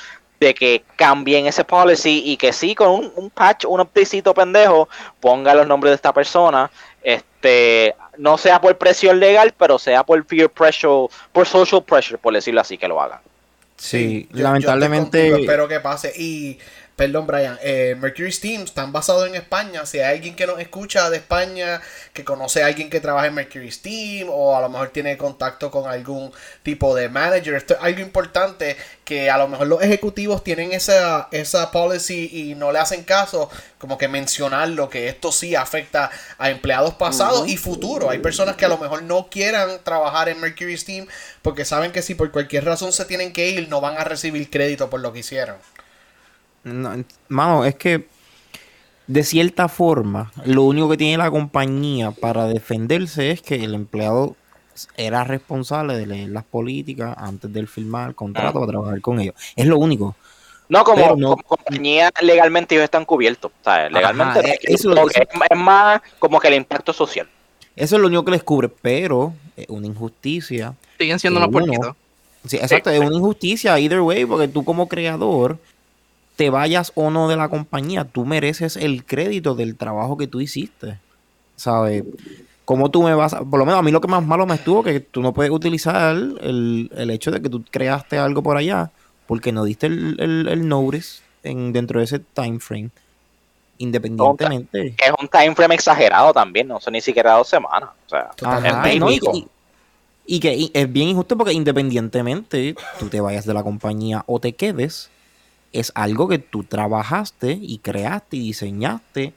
de que cambien ese policy y que sí, con un, un patch, un updatecito pendejo, ponga los nombres de esta persona, este, no sea por presión legal, pero sea por peer pressure, por social pressure, por decirlo así, que lo hagan. Sí, yo- yo lamentablemente. contigo, espero que pase. Y, perdón, Brian, eh, Mercury Steam están basados en España. Si hay alguien que nos escucha de España, que conoce a alguien que trabaja en Mercury Steam, o a lo mejor tiene contacto con algún tipo de manager, esto es algo importante que a lo mejor los ejecutivos tienen esa, esa policy y no le hacen caso, como que mencionarlo, que esto sí afecta a empleados pasados y futuros. Hay personas que a lo mejor no quieran trabajar en Mercury Steam porque saben que si por cualquier razón se tienen que ir, no van a recibir crédito por lo que hicieron. No, mano, es que de cierta forma, lo único que tiene la compañía para defenderse es que el empleado era responsable de leer las políticas antes de firmar el contrato para trabajar con ellos. Es lo único. No, como, Pero no- como compañía, legalmente ellos están cubiertos, ¿sabes? Legalmente Ajá, no, eso- como que es, es más como que el impacto social. Eso es lo único que les cubre, pero es una injusticia. Siguen siendo uno- puerquitos. Sí, exacto, es una injusticia either way, porque tú como creador, te vayas o no de la compañía, tú mereces el crédito del trabajo que tú hiciste. ¿Sabes? ¿Cómo tú me vas a... Por lo menos a mí lo que más malo me estuvo que tú no puedes utilizar el, el hecho de que tú creaste algo por allá porque no diste el, el, el notice en, dentro de ese time frame. Independientemente. Es un time frame exagerado también, no son ni siquiera dos semanas. O sea, Ajá, es no, y, y- y que y es bien injusto porque independientemente tú te vayas de la compañía o te quedes, es algo que tú trabajaste y creaste y diseñaste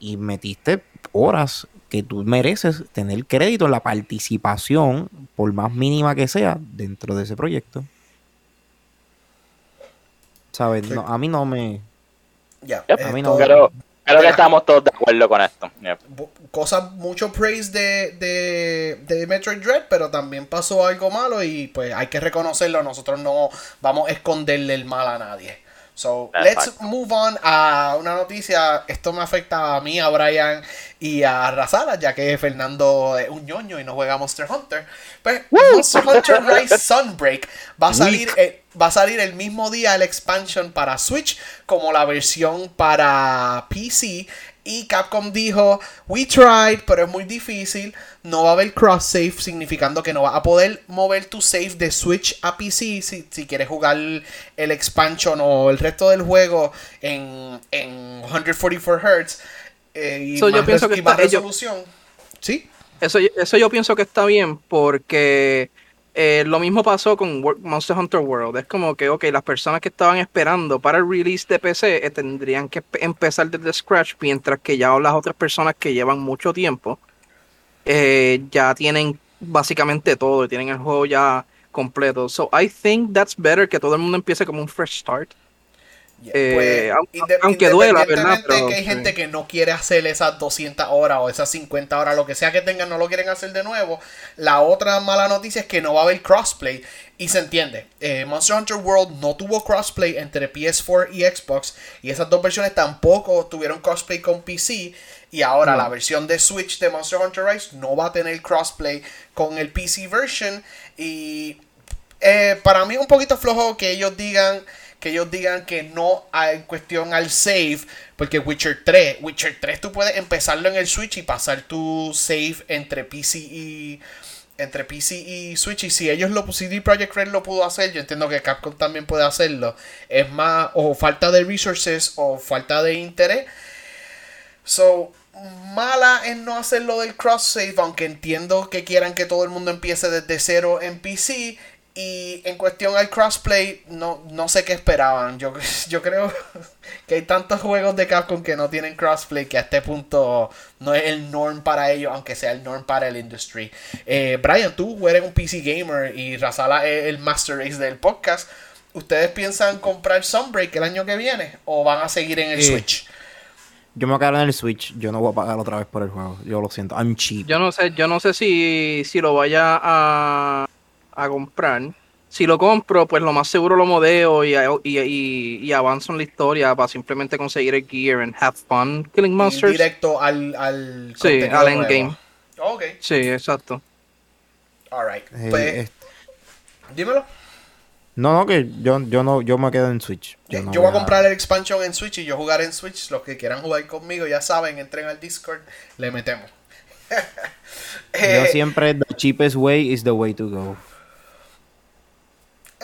y metiste horas que tú mereces tener crédito en la participación, por más mínima que sea, dentro de ese proyecto. ¿Sabes? Sí. No, a mí no me... Ya, Yep. A mí no- Pero creo que estamos todos de acuerdo con esto. Yep. cosas, mucho praise de, de, de Metroid Dread, pero también pasó algo malo y pues hay que reconocerlo. Nosotros no vamos a esconderle el mal a nadie. So, let's move on a una noticia. Esto me afecta a mí, a Brian y a Razala, ya que Fernando es un ñoño y no juega Monster Hunter. Pues Monster Hunter Rise <laughs> Sunbreak va a salir eh, va a salir el mismo día el expansion para Switch como la versión para PC. Y Capcom dijo, we tried, pero es muy difícil. No va a haber cross save, significando que no vas a poder mover tu save de Switch a PC si, si quieres jugar el expansion o el resto del juego en, en 144 Hz. eh, y So, yo más, pienso que y más está- resolución. Sí, Eso, eso yo pienso que está bien porque eh, lo mismo pasó con Monster Hunter World. Es como que, ok, las personas que estaban esperando para el release de PC eh, tendrían que pe- empezar desde scratch, mientras que ya las otras personas que llevan mucho tiempo eh, ya tienen básicamente todo tienen el juego ya completo. So I think that's better que todo el mundo empiece como un fresh start. Yeah, Eh, pues aunque, duela, Pero, que hay gente que no quiere hacer esas 200 horas o esas 50 horas, lo que sea que tengan, no lo quieren hacer de nuevo. La otra mala noticia es que no va a haber crossplay. Y se entiende. Eh, Monster Hunter World no tuvo crossplay entre PS4 y Xbox. Y esas dos versiones tampoco tuvieron crossplay con PC. Y ahora la versión de Switch de Monster Hunter Rise no va a tener crossplay con el PC version. Y eh, para mí es un poquito flojo que ellos digan que ellos digan que no hay cuestión al save porque Witcher 3 Witcher 3 tú puedes empezarlo en el Switch y pasar tu save entre PC y entre PC y Switch y si ellos lo CD Projekt Red lo pudo hacer yo entiendo que Capcom también puede hacerlo es más o falta de resources o falta de interés So, mala en no hacerlo del cross save, aunque entiendo que quieran que todo el mundo empiece desde cero en PC. Y en cuestión al crossplay, no, no sé qué esperaban. Yo, <laughs> yo creo que hay tantos juegos de Capcom que no tienen crossplay que a este punto no es el norm para ellos, aunque sea el norm para el industry. Eh, Brian, tú eres un PC gamer y Razala es el Master Race del podcast. ¿Ustedes piensan comprar Sunbreak el año que viene o van a seguir en el Eh, Switch? Yo me voy a quedar en el Switch. Yo no voy a pagar otra vez por el juego. Yo lo siento. I'm cheap. Yo no sé, yo no sé si, si lo vaya a, a comprar. Si lo compro, pues lo más seguro lo modeo y, y, y, y avanzo en la historia para simplemente conseguir el gear and have fun killing Ir monsters. directo al, al Sí, al endgame. Ok, Sí, exacto. alright. Eh, Pues, es- dímelo. no, no, que yo, yo no, yo me quedo en Switch. Yo, no yo voy a comprar el expansion en Switch y yo jugar en Switch. Los que quieran jugar conmigo, ya saben, entren al Discord, le metemos. <laughs> Yo Eh, siempre, the cheapest way is the way to go.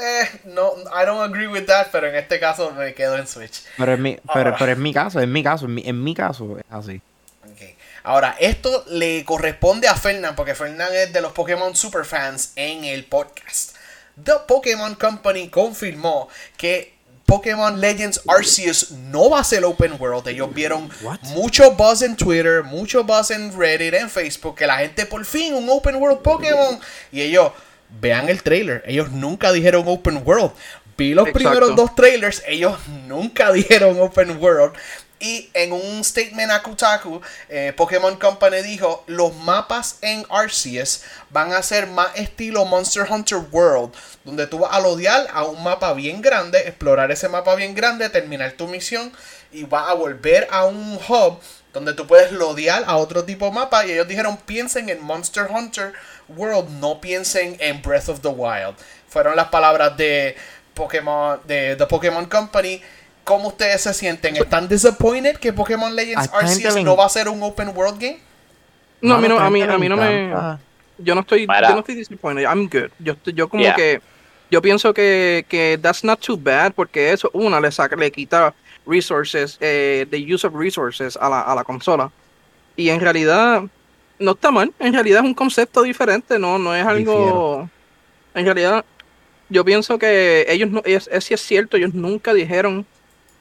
Eh, no, I don't agree with that, pero en este caso me quedo en Switch. Pero es mi, pero, pero es mi caso, es mi caso, en mi, en mi caso es así. Ok. Ahora, esto le corresponde a Fernán, porque Fernán es de los Pokémon Superfans en el podcast. The Pokémon Company confirmó que Pokémon Legends Arceus no va a ser open world. Ellos vieron What? mucho buzz en Twitter, mucho buzz en Reddit, en Facebook, que la gente por fin un open world Pokémon. Y ellos, vean el trailer, ellos nunca dijeron open world. Vi los Exacto. primeros dos trailers, ellos nunca <laughs> dijeron open world. Y en un statement a Kotaku, eh, Pokémon Company dijo, los mapas en Arceus van a ser más estilo Monster Hunter World, donde tú vas a lodear a un mapa bien grande, explorar ese mapa bien grande, terminar tu misión y vas a volver a un hub donde tú puedes lodear a otro tipo de mapa. Y ellos dijeron, piensen en Monster Hunter World, no piensen en Breath of the Wild. Fueron las palabras de Pokémon, de The Pokémon Company. ¿Cómo ustedes se sienten? ¿Están disappointed que Pokémon Legends Arceus no va a ser un open world game? No, a mí no, a mí, a no me. encanta. Yo no estoy, Para. yo no estoy disappointed. I'm good. Yo, estoy- yo como Yeah. que, yo pienso que, que that's not too bad porque eso, una, le saca, le quita resources, eh, the use of resources a la, a la consola. Y en realidad, no está mal. En realidad es un concepto diferente, no, no es algo. En realidad, yo pienso que ellos no, es, es, es cierto, ellos nunca dijeron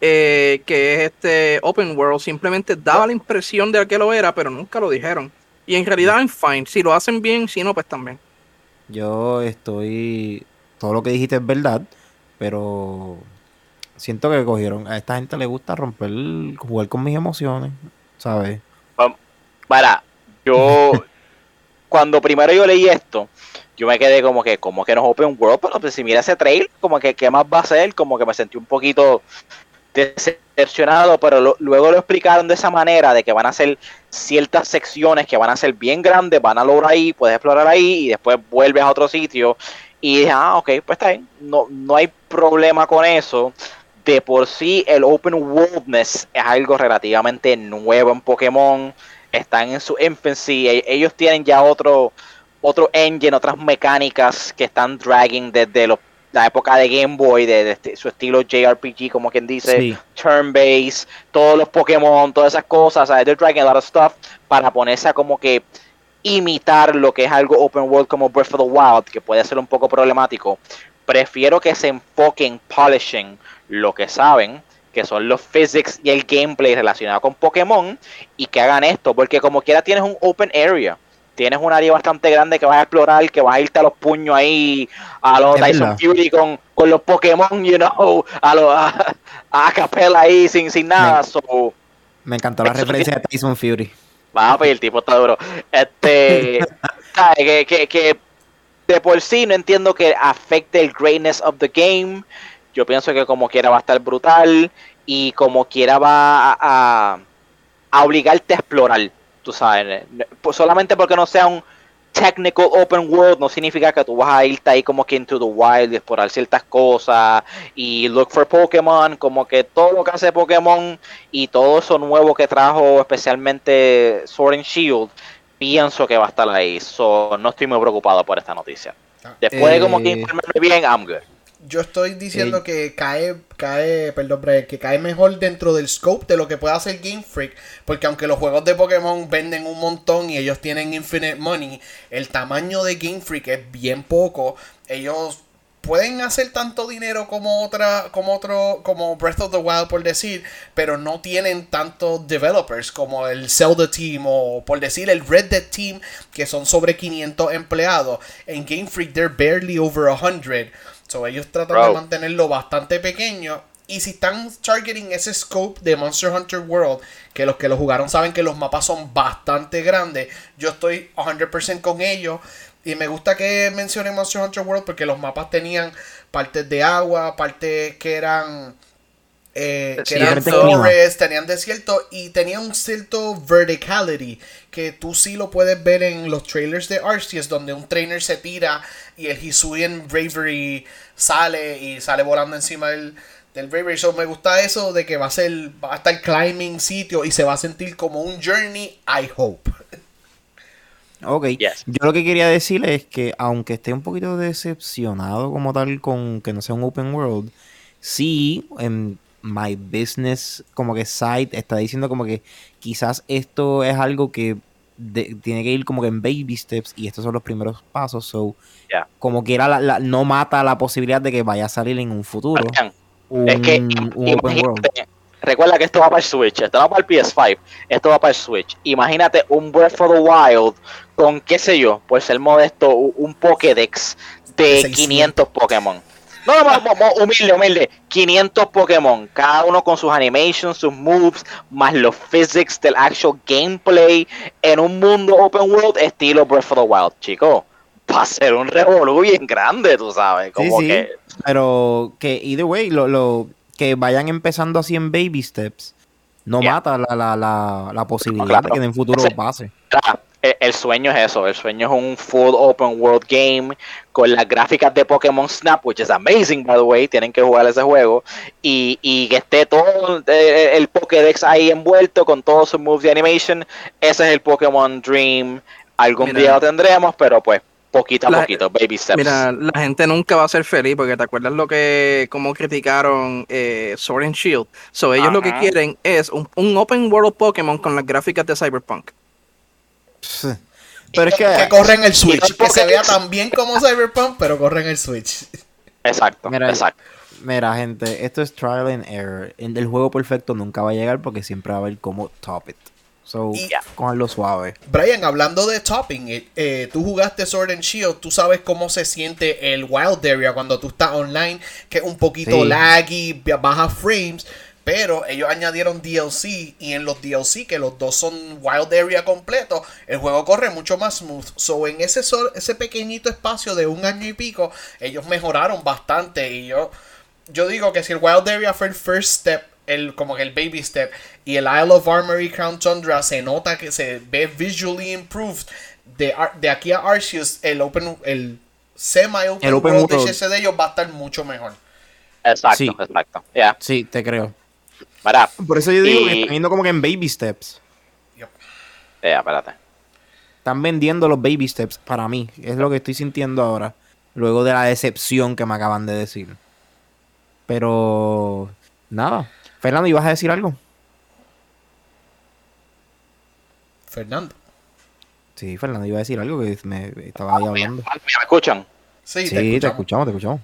eh, que es este open world, simplemente daba la impresión de que lo era, pero nunca lo dijeron. Y en realidad, I'm fine. Si lo hacen bien, si no, pues también. Yo estoy. Todo lo que dijiste es verdad, pero siento que cogieron. A esta gente le gusta romper, jugar con mis emociones, ¿sabes? Para, yo, <laughs> cuando primero yo leí esto, yo me quedé como que, como que no es open world, pero pues si mira ese trail, como que qué más va a ser, como que me sentí un poquito decepcionado, pero lo- luego lo explicaron de esa manera, de que van a ser ciertas secciones que van a ser bien grandes, van a lograr ahí, puedes explorar ahí y después vuelves a otro sitio. Y dije, ah, ok, pues está bien, no, no hay problema con eso. De por sí, el open worldness es algo relativamente nuevo en Pokémon. Están en su infancy. e- Ellos tienen ya otro, otro engine, otras mecánicas que están dragging desde los- la época de Game Boy, de, de su estilo JRPG, como quien dice, Sí. turn base, todos los Pokémon, todas esas cosas. They're dragging a lot of stuff para ponerse a como que imitar lo que es algo open world como Breath of the Wild, que puede ser un poco problemático. Prefiero que se enfoquen polishing lo que saben, que son los physics y el gameplay relacionado con Pokémon, y que hagan esto, porque como quiera tienes un open area. Tienes un área bastante grande que vas a explorar, que vas a irte a los puños ahí, a los Es Tyson. Fury con, con los Pokémon, you know, a los, a, a capela ahí sin, sin nada. So, Me encantó la referencia de Tyson Fury. Papi, el tipo está duro. Este, <laughs> ¿sabes? Que, que, que de por sí no entiendo que afecte el greatness of the game. Yo pienso que como quiera va a estar brutal y como quiera va a, obligarte a explorar, tú sabes. Pues solamente porque no sea un technical open world no significa que tú vas a irte ahí como que into the wild y explorar ciertas cosas y look for Pokémon, como que todo lo que hace Pokémon y todo eso nuevo que trajo especialmente Sword and Shield, pienso que va a estar ahí. So, no estoy muy preocupado por esta noticia. Después de como que Eh. informarme bien, I'm good. Yo estoy diciendo que cae, cae, perdón, Brian, que cae mejor dentro del scope de lo que puede hacer Game Freak. Porque aunque los juegos de Pokémon venden un montón y ellos tienen infinite money, el tamaño de Game Freak es bien poco. Ellos pueden hacer tanto dinero como otra, como otro, como Breath of the Wild por decir, pero no tienen tantos developers como el Zelda Team o por decir el Red Dead Team que son sobre 500 empleados. En Game Freak they're barely over 100. So ellos tratan de mantenerlo bastante pequeño. Y si están targeting ese scope de Monster Hunter World, que los que lo jugaron saben que los mapas son bastante grandes, yo estoy 100% con ellos. Y me gusta que mencionen Monster Hunter World porque los mapas tenían partes de agua, partes que eran eh, que eran forest, tenían desierto y tenían un cierto verticality que tú sí lo puedes ver en los trailers de Arceus donde un trainer se tira y el Hisuian Bravery sale y sale volando encima del, del Bravery. So me gusta eso de que va a ser va a estar climbing sitio y se va a sentir como un journey, I hope. <laughs> Ok. Yes. Yo lo que quería decir es que, aunque esté un poquito decepcionado como tal con que no sea un open world, sí, en my business como que site está diciendo como que quizás esto es algo que de- tiene que ir como que en baby steps y estos son los primeros pasos. So, como quiera, la- la- no mata la posibilidad de que vaya a salir en un futuro Brian, un, es que un open world. Recuerda que esto va para el Switch, esto va para el PS5, esto va para el Switch. Imagínate un Breath of the Wild con, qué sé yo, por ser modesto, un Pokédex de 600. 500 Pokémon. No, no, no, humilde, humilde. 500 Pokémon, cada uno con sus animations, sus moves, más los physics del actual gameplay en un mundo open world estilo Breath of the Wild, chico. Va a ser un revolú bien grande, tú sabes. Como sí, que pero que either way, lo, lo, que vayan empezando así en baby steps, no Yeah. mata la, la, la, la posibilidad claro. de que en el futuro Ese- pase. El, el sueño es eso, el sueño es un full open world game con las gráficas de Pokémon Snap, which is amazing by the way, tienen que jugar ese juego, y, y que esté todo eh, el Pokédex ahí envuelto con todos sus moves de animation, ese es el Pokémon Dream, algún Mira. día lo tendremos, pero pues poquito a La- poquito, baby steps. Mira, la gente nunca va a ser feliz porque te acuerdas lo que, como criticaron eh, Sword and Shield. So, ellos lo que quieren es un, un open world Pokémon con las gráficas de Cyberpunk. Pero es que, que corre en el Switch, que se vea tan bien como Cyberpunk, pero corre en el Switch. exacto, Mira, exacto. mira, gente, esto es trial and error. El, el juego perfecto nunca va a llegar porque siempre va a haber como top it. So, Y- cogerlo suave. Brian, hablando de topping, eh, eh, tú jugaste Sword and Shield, tú sabes cómo se siente el Wild Area cuando tú estás online, que es un poquito Sí. laggy, baja frames, pero ellos añadieron DLC y en los DLC, que los dos son Wild Area completo, el juego corre mucho más smooth. So, en ese, sol- ese pequeñito espacio de un año y pico, ellos mejoraron bastante y yo, yo digo que si el Wild Area fue el first step, el, como que el baby step, y el Isle of Armory Crown Tundra se nota que se ve visually improved. De, de aquí a Arceus, el open, el semi-open El open world, world. de ese de ellos va a estar mucho mejor. Exacto, Sí. exacto. Ya, Sí, te creo. mira, Por eso yo digo Y- que están yendo como que en baby steps. ya, espérate. Están vendiendo los baby steps para mí. Es lo que estoy sintiendo ahora. Luego de la decepción que me acaban de decir. Pero... Nada. Fernando, ¿ibas a decir algo? Fernando. Sí, Fernando iba a decir algo que me estaba ahí hablando. Mira, ¿Me escuchan? Sí, Sí, te te escuchamos. te escuchamos.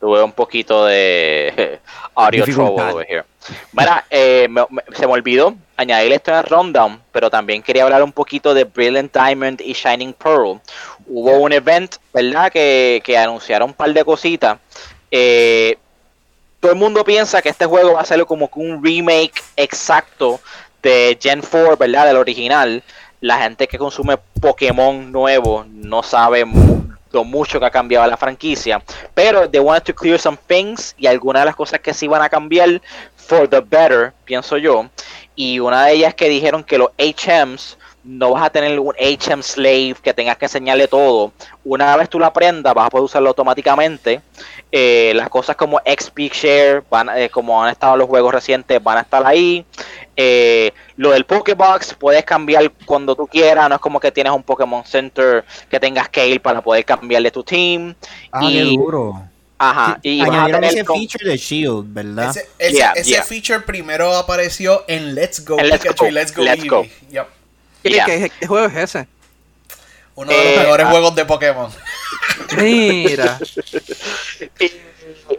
Tuve un poquito de <laughs> audio trouble over here. Mira, eh, me- me- se me olvidó añadir esto en el rundown, pero también quería hablar un poquito de Brilliant Diamond y Shining Pearl. Hubo un event, ¿verdad? Que, que anunciaron un par de cositas. Eh, todo el mundo piensa que este juego va a ser como un remake exacto de Gen 4, ¿verdad? Del original. La gente que consume Pokémon nuevo no sabe lo mucho que ha cambiado la franquicia. Pero they wanted to clear some things y algunas de las cosas que sí van a cambiar for the better, pienso yo. Y una de ellas que dijeron que los HMs no vas a tener un HM slave que tengas que enseñarle todo. Una vez tú lo aprendas, vas a poder usarlo automáticamente. Eh, las cosas como XP Share, van, eh, como han estado los juegos recientes, van a estar ahí. Eh, lo del Pokébox puedes cambiar cuando tú quieras, no es como que tienes un Pokémon Center que tengas que ir para poder cambiarle tu team. Ah, y, duro. Ajá, y añadieron ese feature de Shield, ¿verdad? Ese, feature primero apareció en Let's Go Pikachu Let's Go, Let's Go. ¿Qué, juego es ese? Uno de los mejores ah. juegos de Pokémon. <laughs> Mira.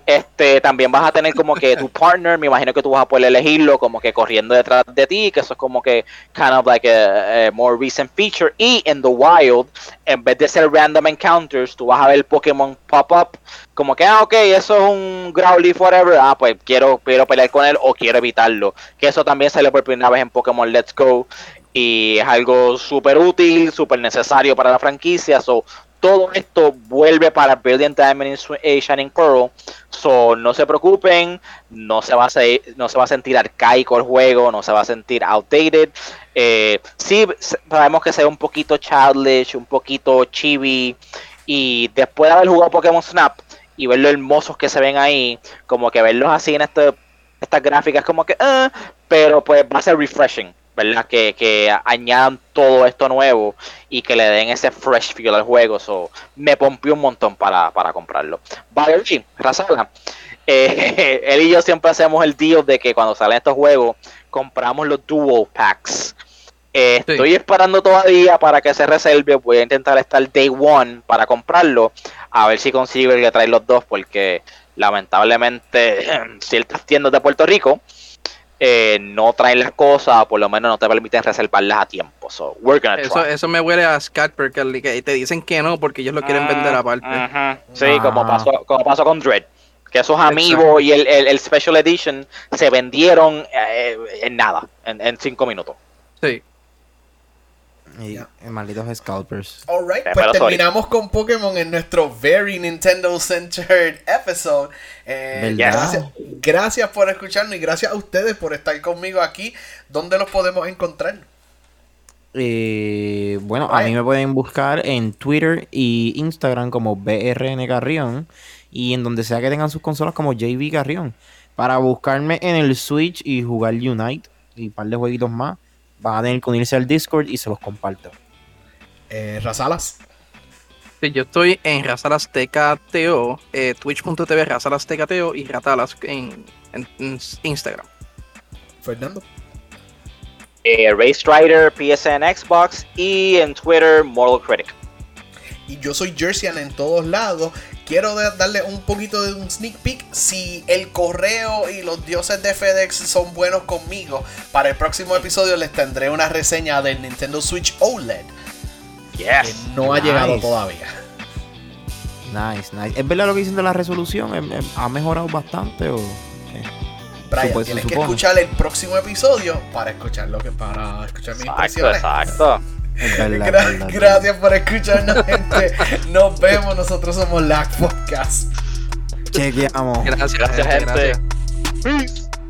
este también vas a tener como que tu partner, me imagino que tú vas a poder elegirlo como que corriendo detrás de ti, que eso es como que kind of like a, more recent feature. Y en the wild, en vez de ser random encounters, tú vas a ver Pokémon pop up como que, ah, ok, eso es un Growly forever, ah, pues quiero, quiero pelear con él o quiero evitarlo. Que eso también sale por primera vez en Pokémon Let's Go y es algo súper útil, súper necesario para la franquicia. So, todo esto vuelve para Brilliant Diamond y Shining Pearl. So, no se preocupen, no se, va a no se va a sentir arcaico el juego, no se va a sentir outdated. Eh, sí, sabemos que sea un poquito childish, un poquito chibi. Y después de haber jugado Pokémon Snap y ver lo hermosos que se ven ahí, como que verlos así en este, estas gráficas, como que, uh, pero pues va a ser refreshing ¿verdad? Que, que añadan todo esto nuevo y que le den ese fresh feel al juego. So, me pompió un montón para, para comprarlo. Vale, sí, Razala. <laughs> Eh, <laughs> él y yo siempre hacemos el deal de que cuando salen estos juegos, compramos los dual packs. Eh, estoy esperando todavía para que se reserve. Voy a intentar estar day one para comprarlo. A ver si consigo el que trae los dos. Porque lamentablemente <clears throat> ciertas tiendas de Puerto Rico eh, no traen las cosas, por lo menos no te permiten reservarlas a tiempo. So, we're gonna eso, eso me huele a Scat que te dicen que no porque ellos lo quieren vender aparte. Sí, como, ah. pasó, como pasó con Dread. Que esos amigos y el, el, Special Edition se vendieron eh, en nada, en, en cinco minutos. Sí. Y malditos scalpers. Alright, pues terminamos con Pokémon en nuestro very Nintendo Centered episode. Eh, gracias, por escucharnos y gracias a ustedes por estar conmigo aquí. ¿Dónde los podemos encontrar? Eh, bueno, a mí me pueden buscar en Twitter y Instagram como BRN Carrión y en donde sea que tengan sus consolas como JV Carrión. Para buscarme en el Switch y jugar Unite y un par de jueguitos más van a tener que unirse al Discord y se los comparto. Eh, Razalas. Sí, yo estoy en Razalas TKTO, eh, twitch.tv Razalas TKTO y Ratalas en, Instagram. Fernando. Eh, Race Rider, PSN Xbox y en Twitter Mortal Critic. Y yo soy Jerseyan en todos lados quiero darle un poquito de un sneak peek. Si el correo y los dioses de FedEx son buenos conmigo, para el próximo episodio les tendré una reseña del Nintendo Switch OLED. Yes. Que no ha llegado todavía. Nice, nice. ¿Es verdad lo que dicen de la resolución? ¿Em, em, ¿Ha mejorado bastante o Brian, tienes que escuchar el próximo episodio para escuchar lo que para escuchar mis exacto, Exacto. Gracias por escucharnos, <laughs> gente. Nos vemos. Nosotros somos LAC Podcast. Chequeamos. Gracias, gracias, gente.